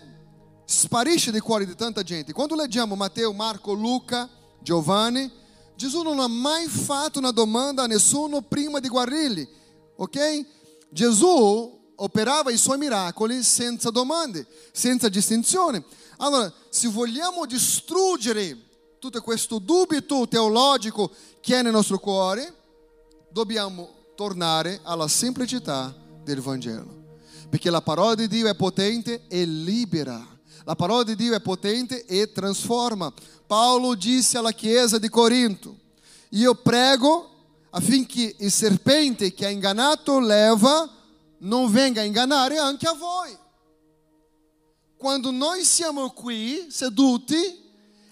sparisce dai cuori di tanta gente. Quando leggiamo Matteo, Marco, Luca, Giovanni, Gesù non ha mai fatto una domanda a nessuno prima di guarirli, ok? Gesù operava i suoi miracoli senza domande, senza distinzione. Allora, se vogliamo distruggere tutto questo dubito teologico che è nel nostro cuore, dobbiamo tornare alla semplicità del Vangelo. Perché la parola di Dio è potente e libera. La parola di Dio è potente e trasforma. Paulo disse alla chiesa di Corinto: Io prego affinché il serpente che ha ingannato l'Eva non venga a ingannare anche a voi. Quando noi siamo qui seduti,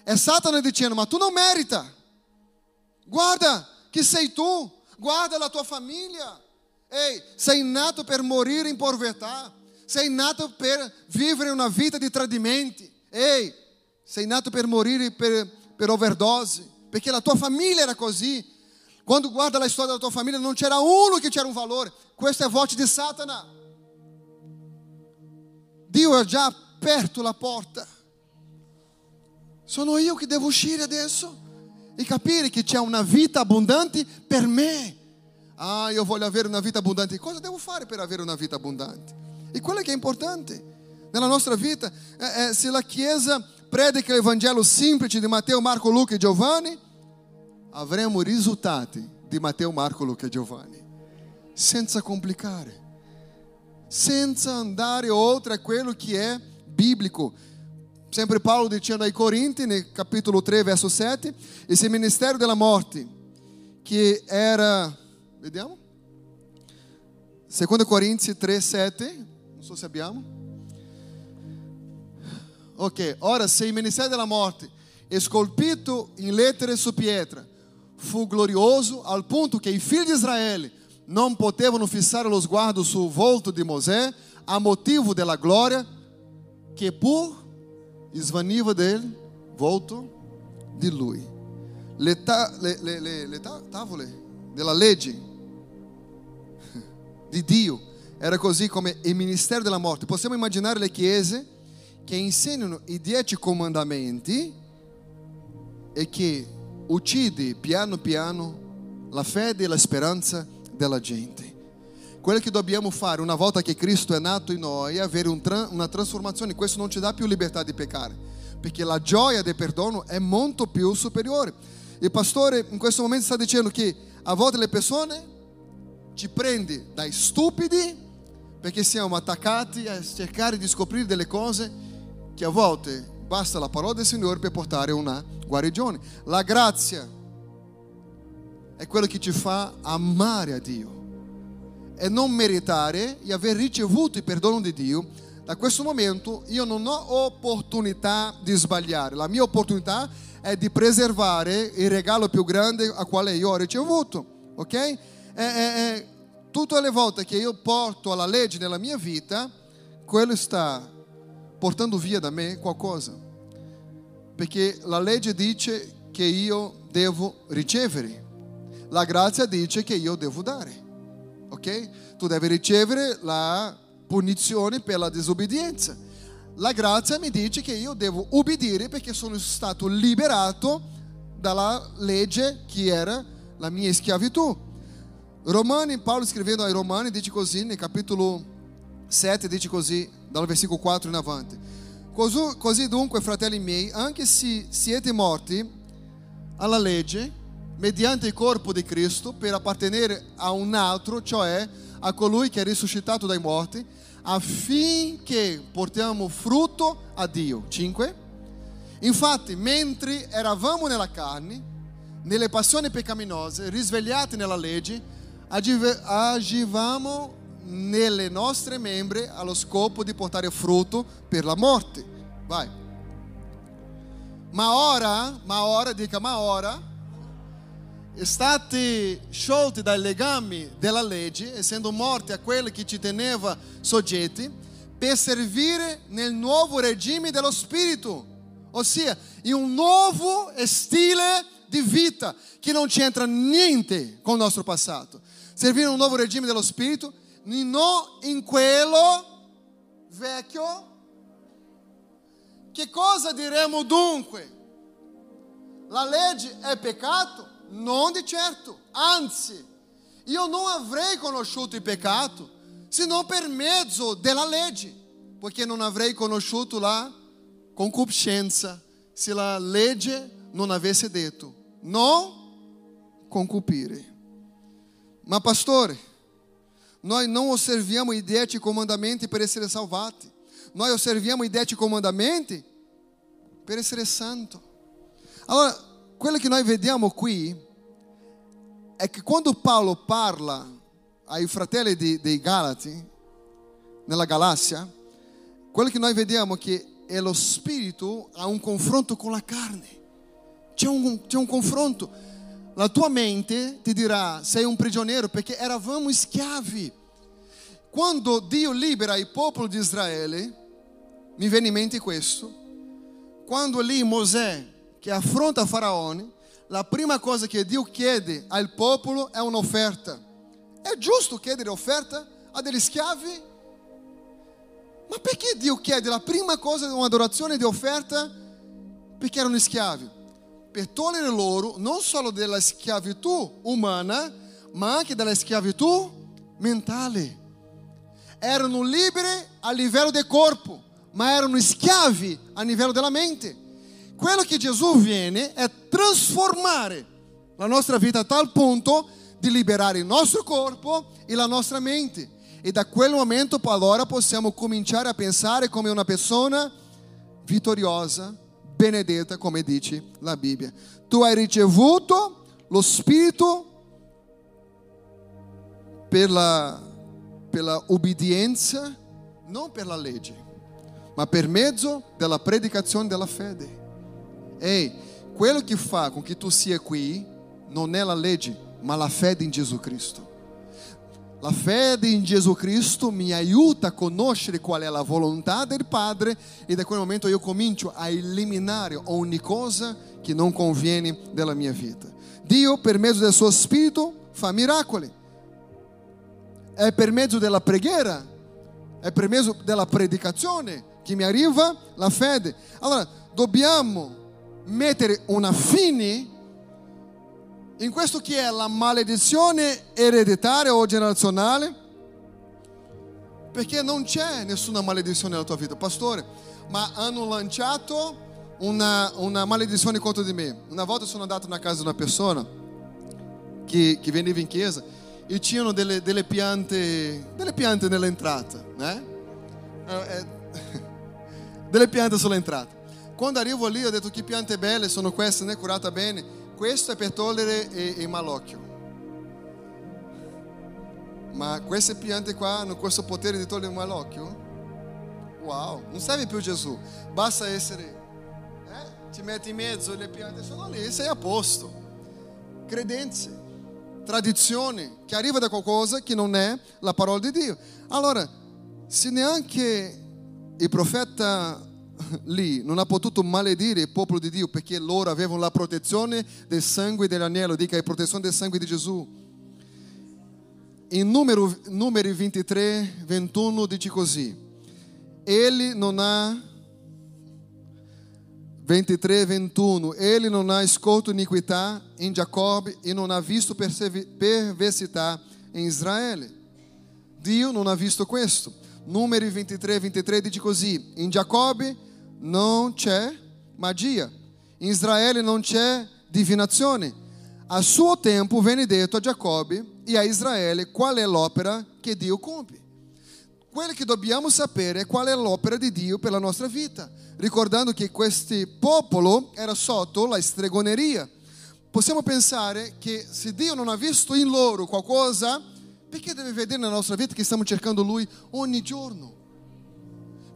è Satana dicendo: Ma tu non merita. Guarda che sei tu, guarda la tua famiglia. Ehi, sei nato per morire in povertà, sei nato per vivere una vita di tradimenti. Ehi, sei nato per morire per, per overdose, perché la tua famiglia era così. Quando guarda la storia della tua famiglia, non c'era uno che c'era un valore. Questa è voce di Satana. Dio ha già aperto la porta. Sono io che devo uscire adesso e capire che c'è una vita abbondante per me. Ah, io voglio avere una vita abbondante. Cosa devo fare per avere una vita abbondante? E quello che è importante nella nostra vita. Eh, eh, se la Chiesa predica il Vangelo semplice di Matteo, Marco, Luca e Giovanni, avremo risultati di Matteo, Marco, Luca e Giovanni, senza complicare, senza andare oltre a quello che è biblico. Sempre Paolo dicendo ai Corinti, nel capitolo 3, verso 7, esse ministero della morte, che era, vediamo, 2 Corinzi 3, 7, non so se abbiamo. Ok, ora se il ministero della morte è scolpito in lettere su pietra, fu glorioso al ponto che i figli di Israele non potevano fissare lo sguardo sul volto di Mosè a motivo della gloria che pur svaniva del volto di lui. Le, ta, le, le, le ta, tavole della legge di Dio era così come il ministero della morte. Possiamo immaginare le chiese che insegnano i dieci comandamenti e che uccide piano piano la fede e la speranza della gente. Quello che dobbiamo fare una volta che Cristo è nato in noi è avere un tra- una trasformazione. Questo non ci dà più libertà di peccare, perché la gioia del perdono è molto più superiore. Il pastore in questo momento sta dicendo che a volte le persone ci prende dai stupidi perché siamo attaccati a cercare di scoprire delle cose che a volte basta la parola del Signore per portare una guarigione. La grazia è quello che ci fa amare a Dio e non meritare e aver ricevuto il perdono di Dio. Da questo momento io non ho opportunità di sbagliare, la mia opportunità è di preservare il regalo più grande a quale io ho ricevuto, ok? E, e, e, tutte le volte che io porto la legge nella mia vita, quello sta portando via da me qualcosa. Perché la legge dice che io devo ricevere, la grazia dice che io devo dare. Ok? Tu devi ricevere la punizione per la disobbedienza. La grazia mi dice che io devo ubbidire perché sono stato liberato dalla legge che era la mia schiavitù. Romani, Paolo scrivendo ai Romani dice così, nel capitolo 7 dice così, dal versículo 4 in avanti. Così dunque, fratelli miei, anche se siete morti alla legge, mediante il corpo di Cristo, per appartenere a un altro, cioè a colui che è risuscitato dai morti, affinché portiamo frutto a Dio. 5. Infatti, mentre eravamo nella carne, nelle passioni peccaminose, risvegliati nella legge, agivamo nelle nostre membra allo scopo di portare frutto per la morte. Vai. Ma ora, ma ora, dica ma ora, state sciolti dai legami della legge, essendo morti a quello che ci teneva soggetti, per servire nel nuovo regime dello Spirito, ossia in un nuovo stile di vita che non c'entra niente con il nostro passato. Servire un nuovo regime dello Spirito non in quello vecchio. Che cosa diremo dunque? La legge è peccato? Non di certo, anzi, io non avrei conosciuto il peccato se non per mezzo della legge, perché non avrei conosciuto la concupiscenza se la legge non avesse detto non concupire. Ma pastore, Noi não osserviamo i dieci comandamenti per essere salvati. Noi osserviamo i dieci comandamenti per essere santo. Allora, quello che noi vediamo qui è che quando Paolo parla ai fratelli di, dei Galati, nella Galassia, quello che noi vediamo è che è lo spirito ha un confronto con la carne. C'è un confronto. La tua mente ti dirà sei un prigioniero perché eravamo schiavi. Quando Dio libera il popolo di Israele, mi viene in mente questo, quando lì Mosè che affronta Faraone, la prima cosa che Dio chiede al popolo è un'offerta. È giusto chiedere offerta a degli schiavi? Ma perché Dio chiede la prima cosa un'adorazione di offerta? Perché erano schiavi. Per togliere loro non solo dalla schiavitù umana, ma anche dalla schiavitù mentale. Erano liberi a livello del corpo, ma erano schiavi a livello della mente. Quello che Gesù viene è trasformare la nostra vita a tal punto di liberare il nostro corpo e la nostra mente. E da quel momento allora possiamo cominciare a pensare come una persona vittoriosa, benedetta, come dice la Bibbia. Tu hai ricevuto lo Spirito per la, per la obbedienza, non per la legge, ma per mezzo della predicazione della fede. Ehi, quello che fa con che tu sia qui non è la legge, ma la fede in Gesù Cristo. La fede in Gesù Cristo mi aiuta a conoscere qual è la volontà del Padre e da quel momento io comincio a eliminare ogni cosa che non conviene della mia vita. Dio, per mezzo del suo Spirito, fa miracoli. È per mezzo della preghiera, è per mezzo della predicazione che mi arriva la fede. Allora, dobbiamo mettere una fine in questo che è la maledizione ereditaria o generazionale, perché non c'è nessuna maledizione nella tua vita, pastore, ma hanno lanciato una, una maledizione contro di me. Una volta sono andato na casa di una persona che, che veniva in chiesa e c'erano delle, delle piante, delle piante nell'entrata, né? Eh, eh delle piante sull'entrata. Quando arrivo lì ho detto che piante belle sono queste, né? Curata bene questo è per togliere il malocchio. Ma queste piante qua hanno questo potere di togliere il malocchio? Wow, non serve più Gesù, basta essere, eh? ti metti in mezzo, le piante sono lì, sei a posto. Credenze, tradizione che arriva da qualcosa che non è la parola di Dio. Allora, se neanche il profeta lì non ha potuto maledire il popolo di Dio perché loro avevano la protezione del sangue dell'agnello, dica la protezione del sangue di Gesù. In numero, numeri 23, 21 dice così, Ele non ha 23, 21. Ele non ha escolto iniquità em Jacob e non ha visto perversità em Israele. Dio non ha visto questo. Numeri 23, 23 dice così: In Giacobbe non c'è magia, in Israele non c'è divinazione. A suo tempo venne detto a Giacobbe e a Israele qual è l'opera che Dio compie. Quello che dobbiamo sapere è qual è l'opera di Dio per la nostra vita, ricordando che questo popolo era sotto la stregoneria. Possiamo pensare che se Dio non ha visto in loro qualcosa, perché deve vedere nella nostra vita che stiamo cercando Lui ogni giorno?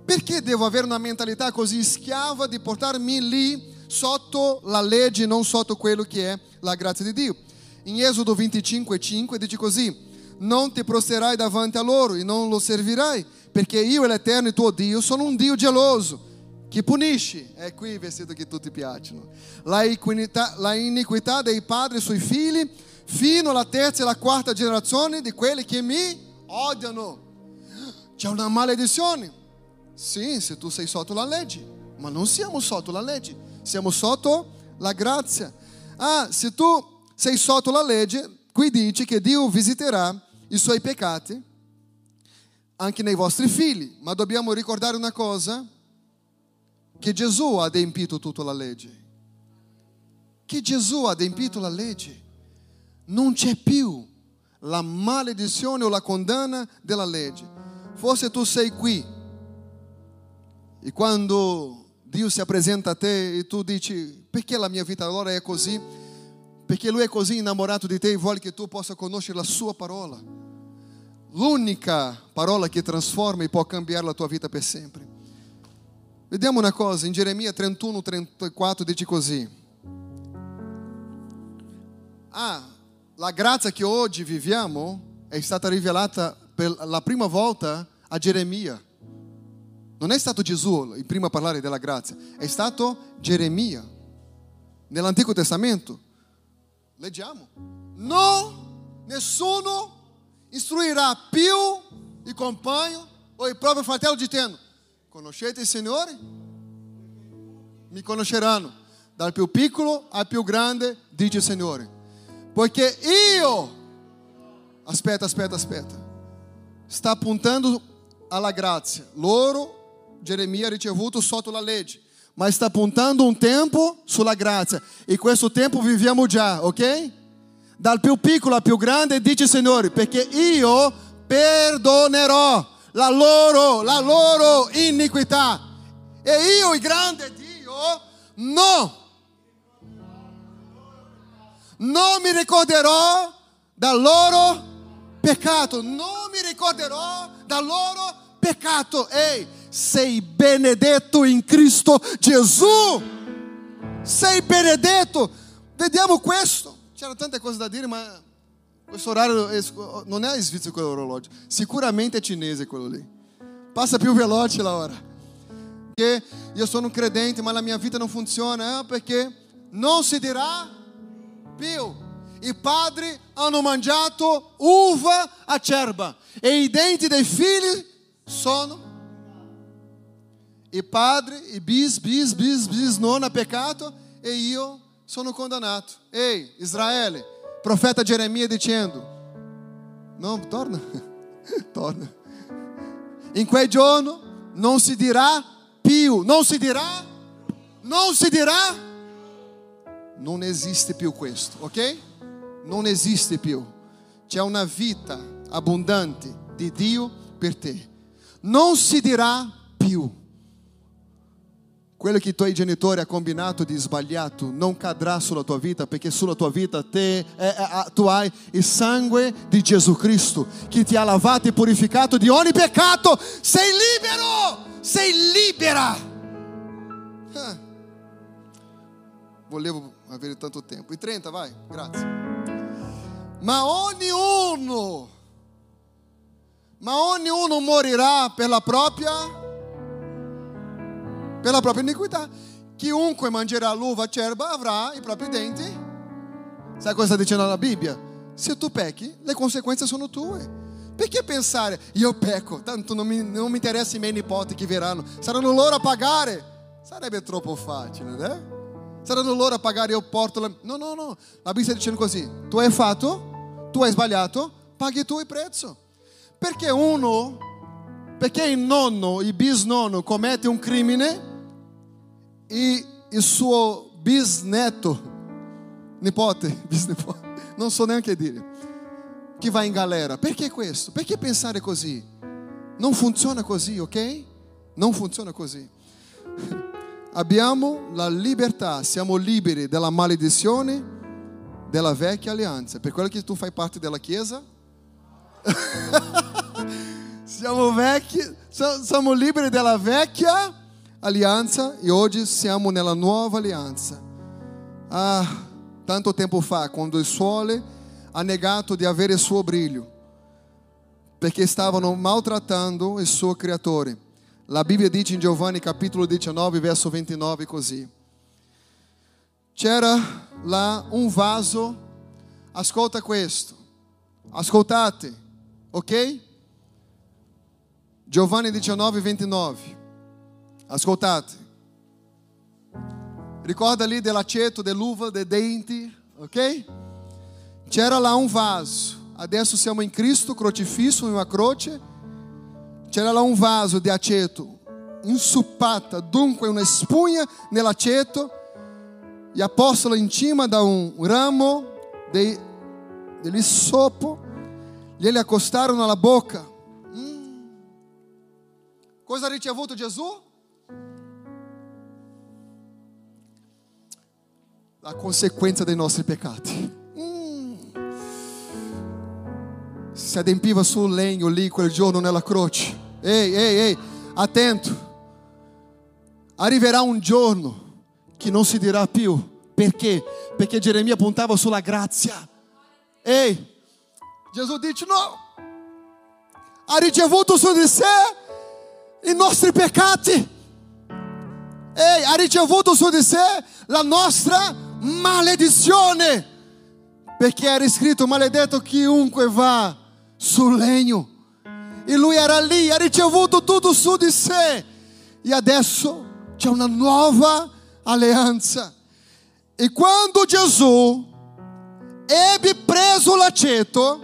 Perché devo avere una mentalità così schiava di portarmi lì sotto la legge, non sotto quello che è la grazia di Dio? In Esodo 25,5 dice così: Non ti prosterai davanti a loro e non lo servirai, perché io, l'Eterno, il tuo Dio, sono un Dio geloso che punisce. È qui il versetto che tutti piacciono. La iniquità, la iniquità dei padri sui figli, fino alla terza e alla quarta generazione di quelli che mi odiano. C'è una maledizione Sim, se tu sei sotto la legge, ma non siamo sotto la legge, siamo sotto la grazia. Ah, se tu sei sotto la legge, qui dice che Dio visiterà i suoi peccati anche nei vostri figli, ma dobbiamo ricordare una cosa, che Gesù ha adempito tutta la legge. Che Gesù ha adempito la legge. Non c'è più la maledizione o la condanna della legge. Forse tu sei qui e quando Dio si apresenta a te e tu dici, perché la mia vita allora è così? Perché Lui è così innamorato di te e vuole che tu possa conoscere la sua parola. L'unica parola che trasforma e può cambiare la tua vita per sempre. Vediamo una cosa, in Geremia 31, 34 dice così. ah, la grazia che oggi viviamo è stata rivelata per la prima volta a Geremia. Non è stato Gesù il primo a parlare della grazia, è stato Geremia. Nell'Antico Testamento, leggiamo, no, nessuno istruirà più il compagno o il proprio fratello dicendo, conoscete il Signore? Mi conosceranno, dal più piccolo al più grande, dice il Signore. Poiché io, aspetta, aspetta, aspetta, sta puntando alla grazia. Loro, Geremia ha ricevuto sotto la legge, ma sta puntando un tempo sulla grazia. E questo tempo viviamo già, ok? Dal più piccolo al più grande, dice il Signore, perché io perdonerò la loro, la loro iniquità. E io, il grande Dio, no non mi ricorderò dal loro peccato, non mi ricorderò dal loro peccato. Ehi, sei benedetto in Cristo Gesù. Sei benedetto. Vediamo questo. C'erano tante cose da dire, ma questo orario non è svizzero quell'orologio. Sicuramente è cinese quello lì. Passa più veloce la ora. Perché io sono un credente, ma la mia vita non funziona. Eh? Perché non si dirà più. I padri hanno mangiato uva acerba e i denti dei figli sono. I padri, i bis, bis, bis, bis non ha peccato e io sono condannato. Ei, Israele, profeta Geremia dicendo: Não, torna, torna. In quel giorno non si dirà più, non si dirà, non si dirà non esiste più questo, ok? Non esiste più. C'è una vita abbondante di Dio per te. Non si dirà più. Quello che i tuoi genitori hanno combinato di sbagliato non cadrà sulla tua vita perché sulla tua vita te, eh, eh, tu hai il sangue di Gesù Cristo che ti ha lavato e purificato di ogni peccato. Sei libero! Sei libera! Ah. Volevo avere tanto tempo. I 30, vai, grazie. Ma ognuno, ma ognuno morirà per la propria, per la propria iniquità. Chiunque mangerà l'uva acerba avrà i propri denti. Sai cosa sta dicendo la Bibbia? Se tu pecchi, le conseguenze sono tue. Perché pensare, io pecco, tanto non mi, non mi interessa i miei nipoti che verranno, saranno loro a pagare? Sarebbe troppo facile, né? saranno loro a pagare, io porto la... No, no, no. La Bibbia sta dicendo così. Tu hai fatto, tu hai sbagliato, paghi tu il prezzo. Perché uno, perché il nonno, il bisnonno commette un crimine e il suo bisneto, nipote, bisnipote, non so neanche dire, che va in galera. Perché questo? Perché pensare così? Non funziona così, ok? Non funziona così. abbiamo la libertà, siamo liberi dalla maledizione della vecchia alleanza. Per quello che tu fai parte della Chiesa, siamo vecchi, siamo liberi dalla vecchia alleanza e oggi siamo nella nuova alleanza. Ah, tanto tempo fa, quando il sole ha negato di avere il suo brillo, perché stavano maltrattando il suo creatore. La Bibbia dice in Giovanni capitolo 19, verso 29 così. C'era là un vaso, ascolta questo, ascoltate, ok? Giovanni 19, 29, ascoltate. Ricorda lì dell'aceto, dell'uva, dei denti, ok? C'era là un vaso, adesso siamo in Cristo, crocifisso in una croce c'era là un vaso di aceto insuppata, dunque una spugna nell'aceto. Gli apostoli in cima da un ramo dei, dell'issopo glieli accostarono alla bocca. Mm. Cosa ha ricevuto Gesù? La conseguenza dei nostri peccati. si adempiva sul legno lì quel giorno nella croce. Ei, ei, ei, attento. Arriverà un giorno che non si dirà più Perché? Perché Geremia puntava sulla grazia. Ehi, Gesù dice no, ha ricevuto su di sé i nostri peccati. Ehi, ha ricevuto su di sé la nostra maledizione. Perché era scritto maledetto chiunque va sul legno. E lui era lì, ha ricevuto tutto su di sé. E adesso c'è una nuova alleanza. E quando Gesù ebbe preso l'aceto,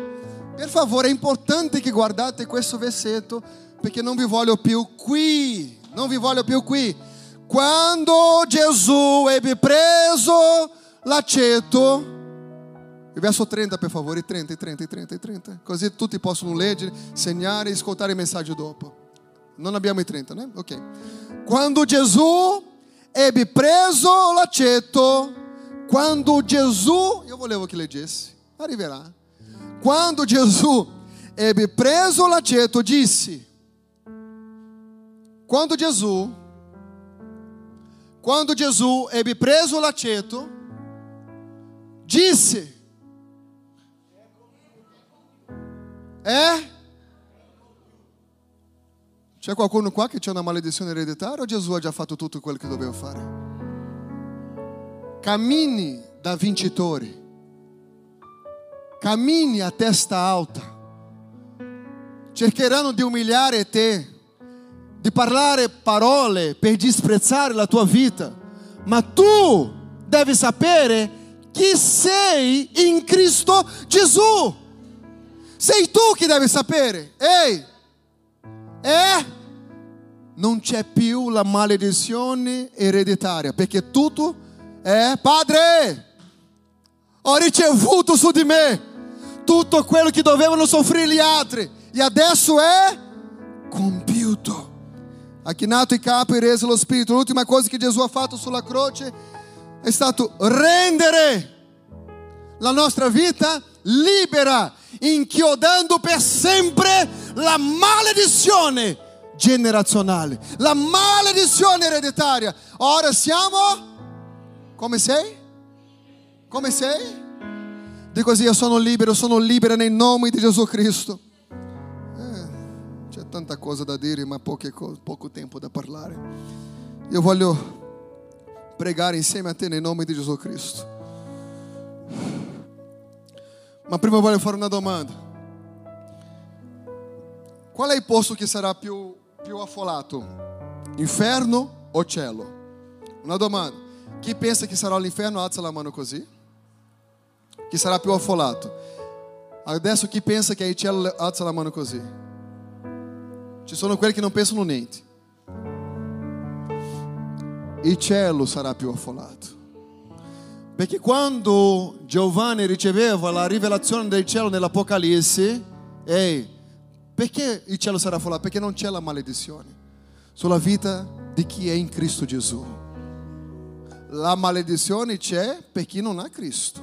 per favore è importante che guardate questo versetto perché non vi voglio più qui, non vi voglio più qui. Quando Gesù ebbe preso l'aceto, il verso 30 per favore, 30, 30, 30, 30, così tutti possono leggere, segnare e ascoltare il messaggio dopo. Non abbiamo i 30, né? Ok. Quando Gesù ebbe preso l'aceto, quando Gesù, eu volevo que leggesse, arriverà. Quando Gesù ebbe preso l'aceto, disse: Quando Gesù, quando Gesù ebbe preso l'aceto, disse: É? C'è qualcuno qua che c'è una maledizione ereditaria o Gesù ha già fatto tutto quello che doveva fare? Cammini da vincitore. Cammini a testa alta. Cercheranno di umiliare te, di parlare parole per disprezzare la tua vita, ma tu devi sapere chi sei in Cristo Gesù. Sei tu che devi sapere. Ehi, é, non c'è più la maledizione ereditaria, perché tutto è Padre. Ho ricevuto su di me tutto quello che dovevano soffrire gli altri e adesso è compiuto. Ha chinato i capi e reso lo spirito. L'ultima cosa che Gesù ha fatto sulla croce è stato rendere la nostra vita libera, inchiodando per sempre la maledizione generazionale, la maledizione ereditaria. Ora siamo come sei? Come sei? Dico così, io sono libero, sono libera nel nome di Gesù Cristo. Tanta cosa da dire, ma poche, poco tempo da parlare. Io voglio pregare insieme a te nel nome di Gesù Cristo. Ma prima voglio fare una domanda. Qual è il posto che sarà più, più affollato? Inferno o cielo? Una domanda. Chi pensa che sarà l'inferno alza la mano così? Chi sarà più affollato? Adesso chi pensa che è il cielo alza la mano così? Ci sono quelli che non pensano niente. Il cielo sarà più affollato. Perché quando Giovanni riceveva la rivelazione del cielo nell'Apocalisse, ehi, perché il cielo sarà affollato? Perché non c'è la maledizione sulla vita di chi è in Cristo Gesù. La maledizione c'è per chi non ha Cristo.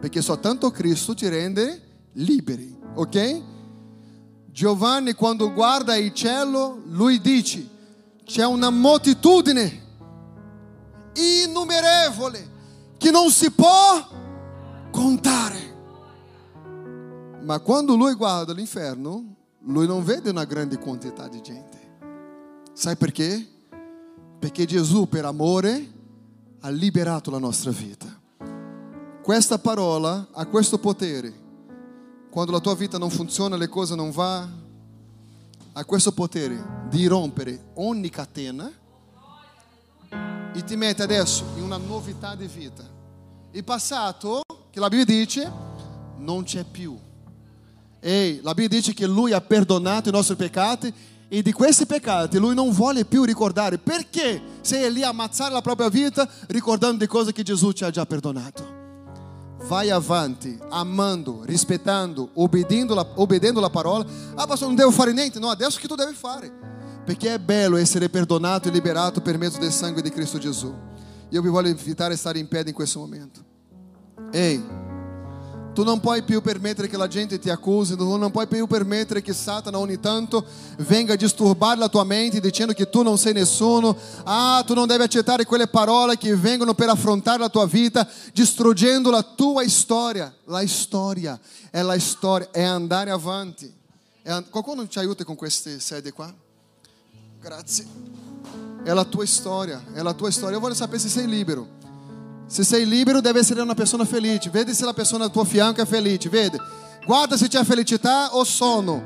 Perché soltanto Cristo ti rende liberi, ok? Giovanni quando guarda il cielo, lui dice, c'è una moltitudine innumerevole che non si può contare. Ma quando lui guarda l'inferno, lui non vede una grande quantità di gente. Sai perché? Perché Gesù, per amore, ha liberato la nostra vita. Questa parola ha questo potere. Quando la tua vita non funziona, le cose non vanno, ha questo potere di rompere ogni catena e ti mette adesso in una novità di vita. Il passato, che la Bibbia dice, non c'è più. Ehi, la Bibbia dice che Lui ha perdonato i nostri peccati e di questi peccati Lui non vuole più ricordare. Perché sei lì a ammazzare la propria vita ricordando di cose che Gesù ci ha già perdonato? Vai avanti, amando, rispettando, obbedendo la, obbedendo la parola. Ah, pastor, non devo fare niente. No, adesso che tu devi fare. Perché è bello essere perdonato e liberato per mezzo del sangue di Cristo Gesù. Io vi voglio invitare a stare in piedi in questo momento. Ehi, Tu non puoi più permettere che la gente ti accusi, tu non puoi più permettere che Satana ogni tanto venga a disturbare la tua mente dicendo che tu non sei nessuno. Ah, tu non devi accettare quelle parole che vengono per affrontare la tua vita, distruggendo la tua storia. La storia è la storia, è andare avanti. È and- Qualcuno ci aiuta con queste sedie qua? Grazie. È la tua storia, è la tua storia. Eu voglio sapere se sei libero. Se sei libero, deve essere una persona felice. Vedi se la persona al tuo fianco è felice. Vedi? Guarda se c'è felicità o sono.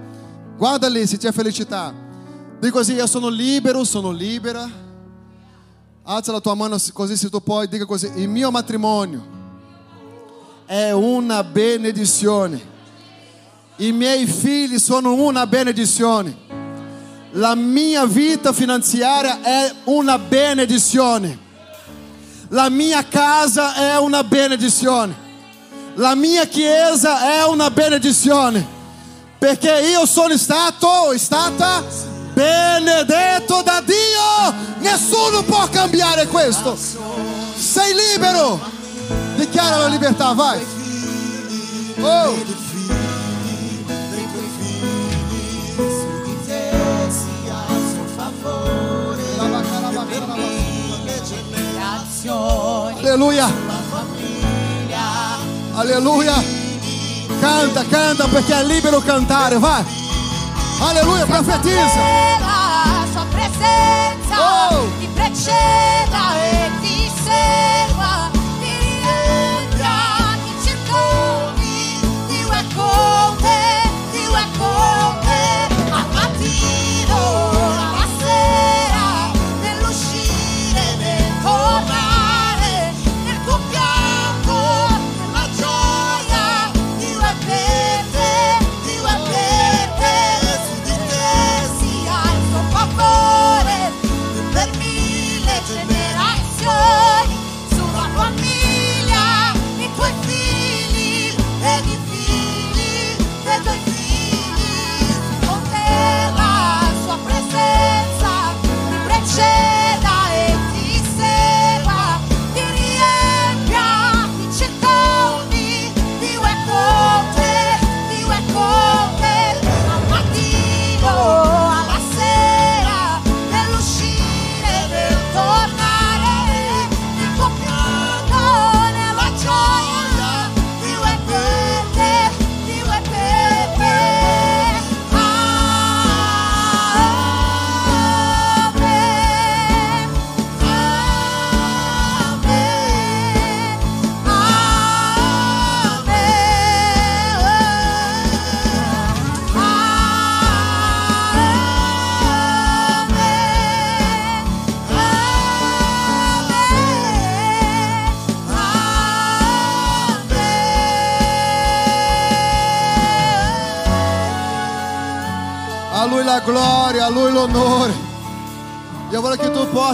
Guarda lì se c'è felicità. Dico così: Io sono libero, sono libera. Alza la tua mano così se tu puoi. Dica così: Il mio matrimonio è una benedizione. I miei figli sono una benedizione. La mia vita finanziaria è una benedizione. La mia casa è una benedizione. La mia chiesa è una benedizione. Perché io sono stato, stata benedetto da Dio. Nessuno può cambiare questo. Sei libero. Dichiara la libertà, vai. Oh. Generazioni, Alleluia. la famiglia, Alleluia. Canta, canta perché è libero cantare, vai. Alleluia, profetizza. la sua presenza Oh! ti preceda e ti segua, ti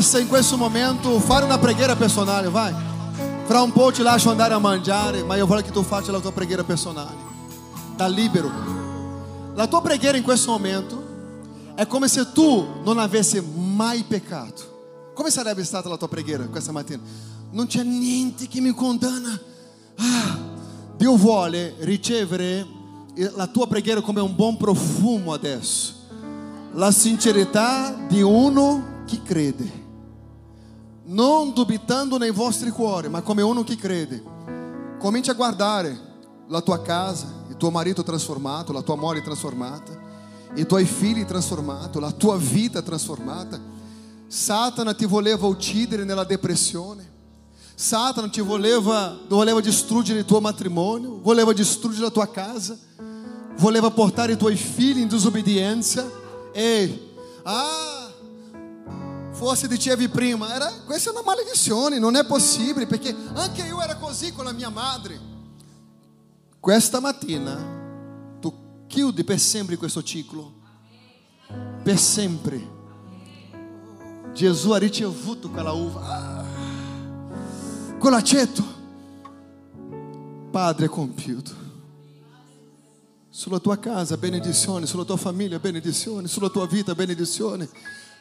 possa in questo momento fare una preghiera personale, vai. Fra un po' ti lascio andare a mangiare, ma io voglio che tu faccia la tua preghiera personale. Da libero. La tua preghiera in questo momento è come se tu non avessi mai peccato. Come sarebbe stata la tua preghiera questa mattina? Non c'è niente che mi condanna. Ah, Dio vuole ricevere la tua preghiera come un buon profumo adesso. La sincerità di uno che crede. Non dubitando nei vostri cuori, ma come uno che crede. Cominci a guardare la tua casa, il tuo marito trasformato, la tua moglie trasformata, i tuoi figli trasformati, la tua vita trasformata. Satana ti voleva uccidere nella depressione. Satana ti voleva, voleva distruggere il tuo matrimonio, voleva distruggere la tua casa, voleva portare i tuoi figli in disobbedienza. Ehi, ah, forse dicevi prima, era, questa è una maledizione, non è possibile, perché anche io era così con la mia madre. Questa mattina tu chiudi per sempre questo ciclo, per sempre. Gesù ha ricevuto quella uva. Ah, quell'aceto. Padre compiuto. Sulla tua casa, benedizione. Sulla tua famiglia, benedizione. Sulla tua vita, benedizione.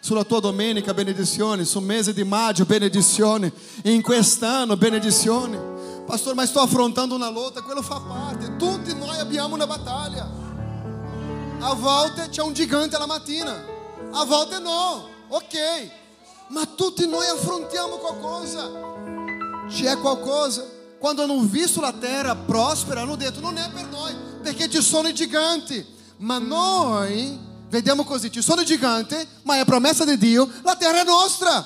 Sulla tua domenica, benedizione. Sul mese di maggio, benedizione. In quest'anno, benedizione. Pastor, mas estou afrontando una lotta, quello fa parte. Tutti noi abbiamo una battaglia. A volte c'è un gigante alla mattina, a volte no, ok. Ma tutti noi affrontiamo qualcosa. C'è qualcosa. Quando hanno visto la terra prospera, hanno detto non è per noi, perché ci sono i giganti. Ma noi vediamo così, ci sono giganti, ma è promessa di Dio, la terra è nostra.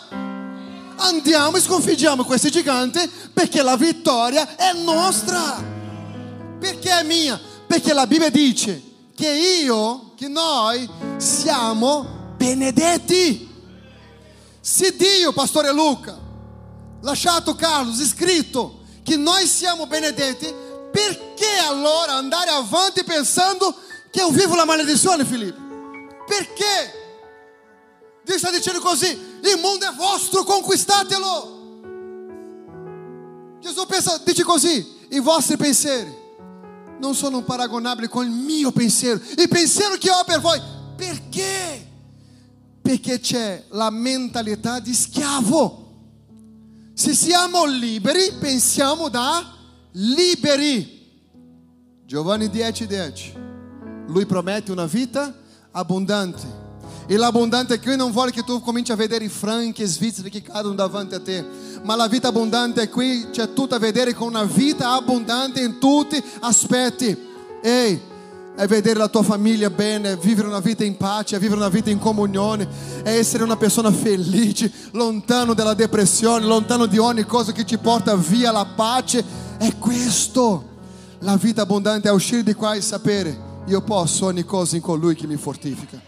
Andiamo e sconfiggiamo questi giganti perché la vittoria è nostra. Perché è mia? Perché la Bibbia dice che io, che noi siamo benedetti. Se Dio, pastore Luca, lasciato Carlos scritto che noi siamo benedetti, perché allora andare avanti pensando che eu vivo la maledizione, Filippo? Perché? Dio sta dicendo così, il mondo è vostro, conquistatelo. Gesù pensa, dice così, i vostri pensieri non sono paragonabili con il mio pensiero. Il pensiero che ho per voi, perché? Perché c'è la mentalità di schiavo. Se siamo liberi, pensiamo da liberi. Giovanni 10, 10. Lui promette una vita abbondante. E l'abbondante qui non vuole che tu cominci a vedere franchi e svizzeri che cadono davanti a te, ma la vita abbondante qui c'è tutto a vedere con una vita abbondante in tutti aspetti. Ehi, è vedere la tua famiglia bene, è vivere una vita in pace, è vivere una vita in comunione, è essere una persona felice, lontano dalla depressione, lontano di ogni cosa che ci porta via la pace. È questo. La vita abbondante è uscire di qua e sapere, io posso ogni cosa in colui che mi fortifica.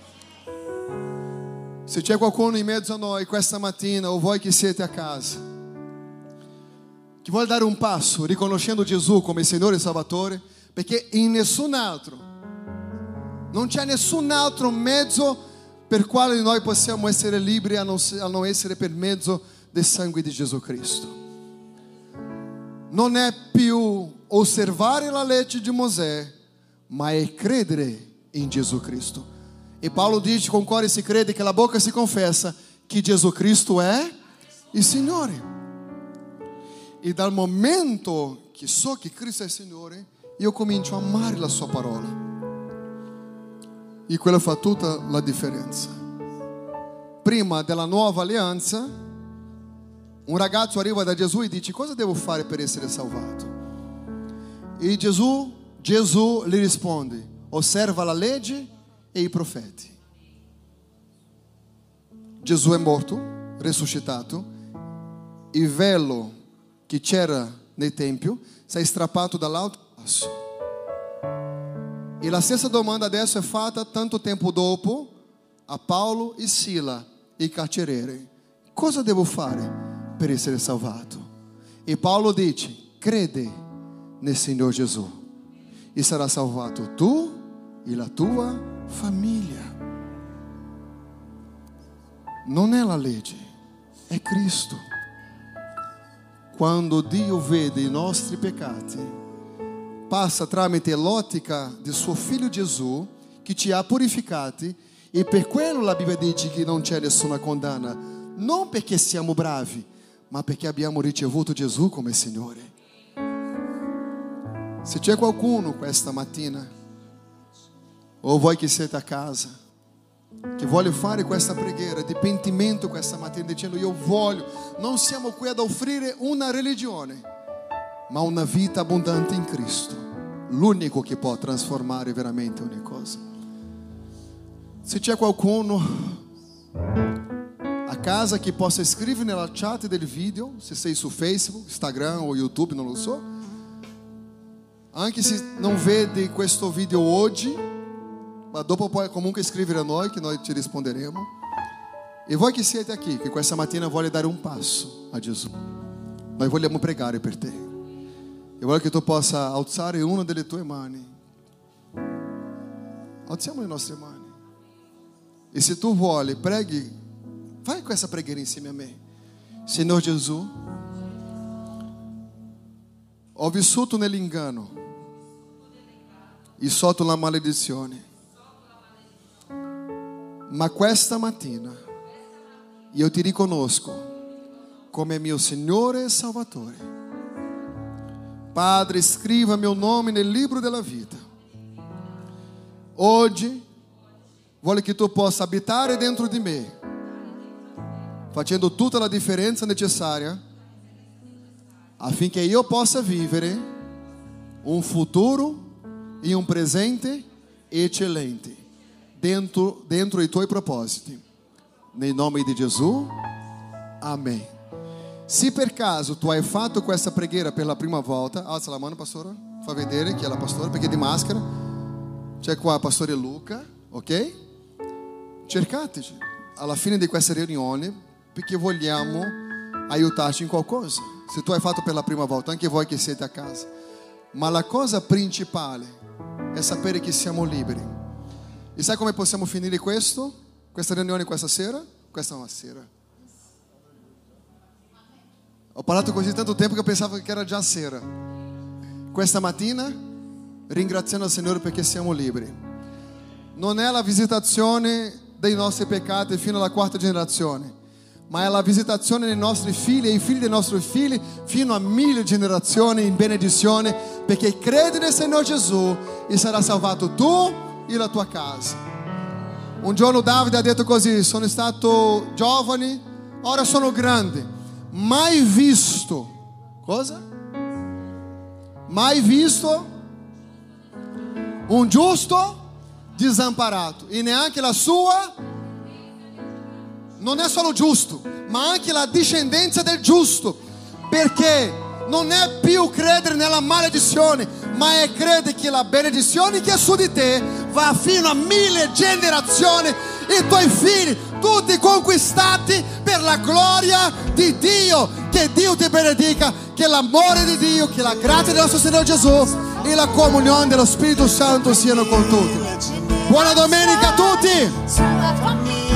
Se c'è qualcuno in mezzo a noi questa mattina, o voi che siete a casa, che vuole dare un passo riconoscendo Gesù come Signore e Salvatore, perché in nessun altro, non c'è nessun altro mezzo per quale noi possiamo essere liberi a non, a non essere per mezzo del sangue di Gesù Cristo. Non è più osservare la legge di Mosè, ma è credere in Gesù Cristo. E Paulo diz com cuore se crede que a boca se confessa que Jesus Cristo é il Signore. E dal momento che so che Cristo è Signore, io comincio a amare la sua parola. E quello fa tutta la differenza. Prima della nuova alleanza, un ragazzo arriva da Gesù e dice cosa devo fare per essere salvato? E Gesù, Gesù gli risponde, osserva la legge e i profeti. Gesù è morto, risuscitato, il velo che c'era nel Tempio si è dall'alto basso. E la stessa domanda adesso è fatta tanto tempo dopo a Paolo e Sila, i carcerieri. Cosa devo fare per essere salvato? E Paolo dice, crede nel Signore Gesù e sarà salvato tu e la tua famiglia. Non è la legge, è Cristo. Quando Dio vede i nostri peccati, passa tramite l'ottica di suo figlio Gesù che ci ha purificati e per quello la Bibbia dice che non c'è nessuna condanna, non perché siamo bravi, ma perché abbiamo ricevuto Gesù come Signore. Se c'è qualcuno questa mattina, o voi che siete a casa, che vuole fare questa preghiera di pentimento questa mattina, dicendo io voglio, non siamo qui ad offrire una religione, ma una vita abbondante in Cristo, l'unico che può trasformare veramente ogni cosa. Se c'è qualcuno a casa che possa scrivere nella chat del video, se sei su Facebook, Instagram o YouTube, non lo so, anche se non vede questo video oggi, ma dopo puoi comunque scrivere a noi che noi ti risponderemo. E voi che siete aqui, che questa mattina vuole dare un passo a Gesù, noi vogliamo pregare per te. E voglio che tu possa alzare una delle tue mani. Alziamo le nostre mani. E se tu vuole, preghi, fai questa preghiera insieme a me. Senhor Gesù, ho vissuto nell'inganno e sotto la maledizione. Ma questa mattina io ti riconosco come mio Signore e Salvatore. Padre, scriva meu nome nel libro della vita. Oggi voglio che tu possa abitare dentro di me, facendo tutta la differenza necessaria affinché io possa vivere un futuro e un presente eccellente dentro, dentro i tuoi propositi. Nel nome di Gesù, amém. Se per caso tu hai fatto questa preghiera per la prima volta, alza la mano, pastora, fa vedere chi è la pastora, perché di maschera. C'è qua pastore Luca, ok? Cercateci alla fine di questa riunione perché vogliamo aiutarci in qualcosa. Se tu hai fatto per la prima volta, anche voi che siete a casa. Ma la cosa principale è sapere che siamo liberi. E sai come possiamo finire questo? Questa riunione questa sera? Questa sera. Ho parlato così tanto tempo che pensavo che era già sera. Questa mattina, ringraziando il Signore perché siamo liberi. Non è la visitazione dei nostri peccati fino alla quarta generazione, ma è la visitazione dei nostri figli e i figli dei nostri figli fino a mille generazioni in benedizione, perché credi nel Signore Gesù e sarà salvato tu e la tua casa. Un giorno Davide ha detto così, sono stato giovane, ora sono grande, mai visto, cosa? Mai visto un giusto desamparato e neanche la sua non è solo giusto, ma anche la discendenza del giusto, perché non è più credere nella maledizione, ma è credere che la benedizione che è su di te va fino a mille generazioni e i tuoi figli, tutti conquistati per la gloria di Dio. Che Dio ti benedica, che l'amore di Dio, che la grazia del nostro Signore Gesù e la comunione dello Spirito Santo siano con tutti. Buona domenica a tutti!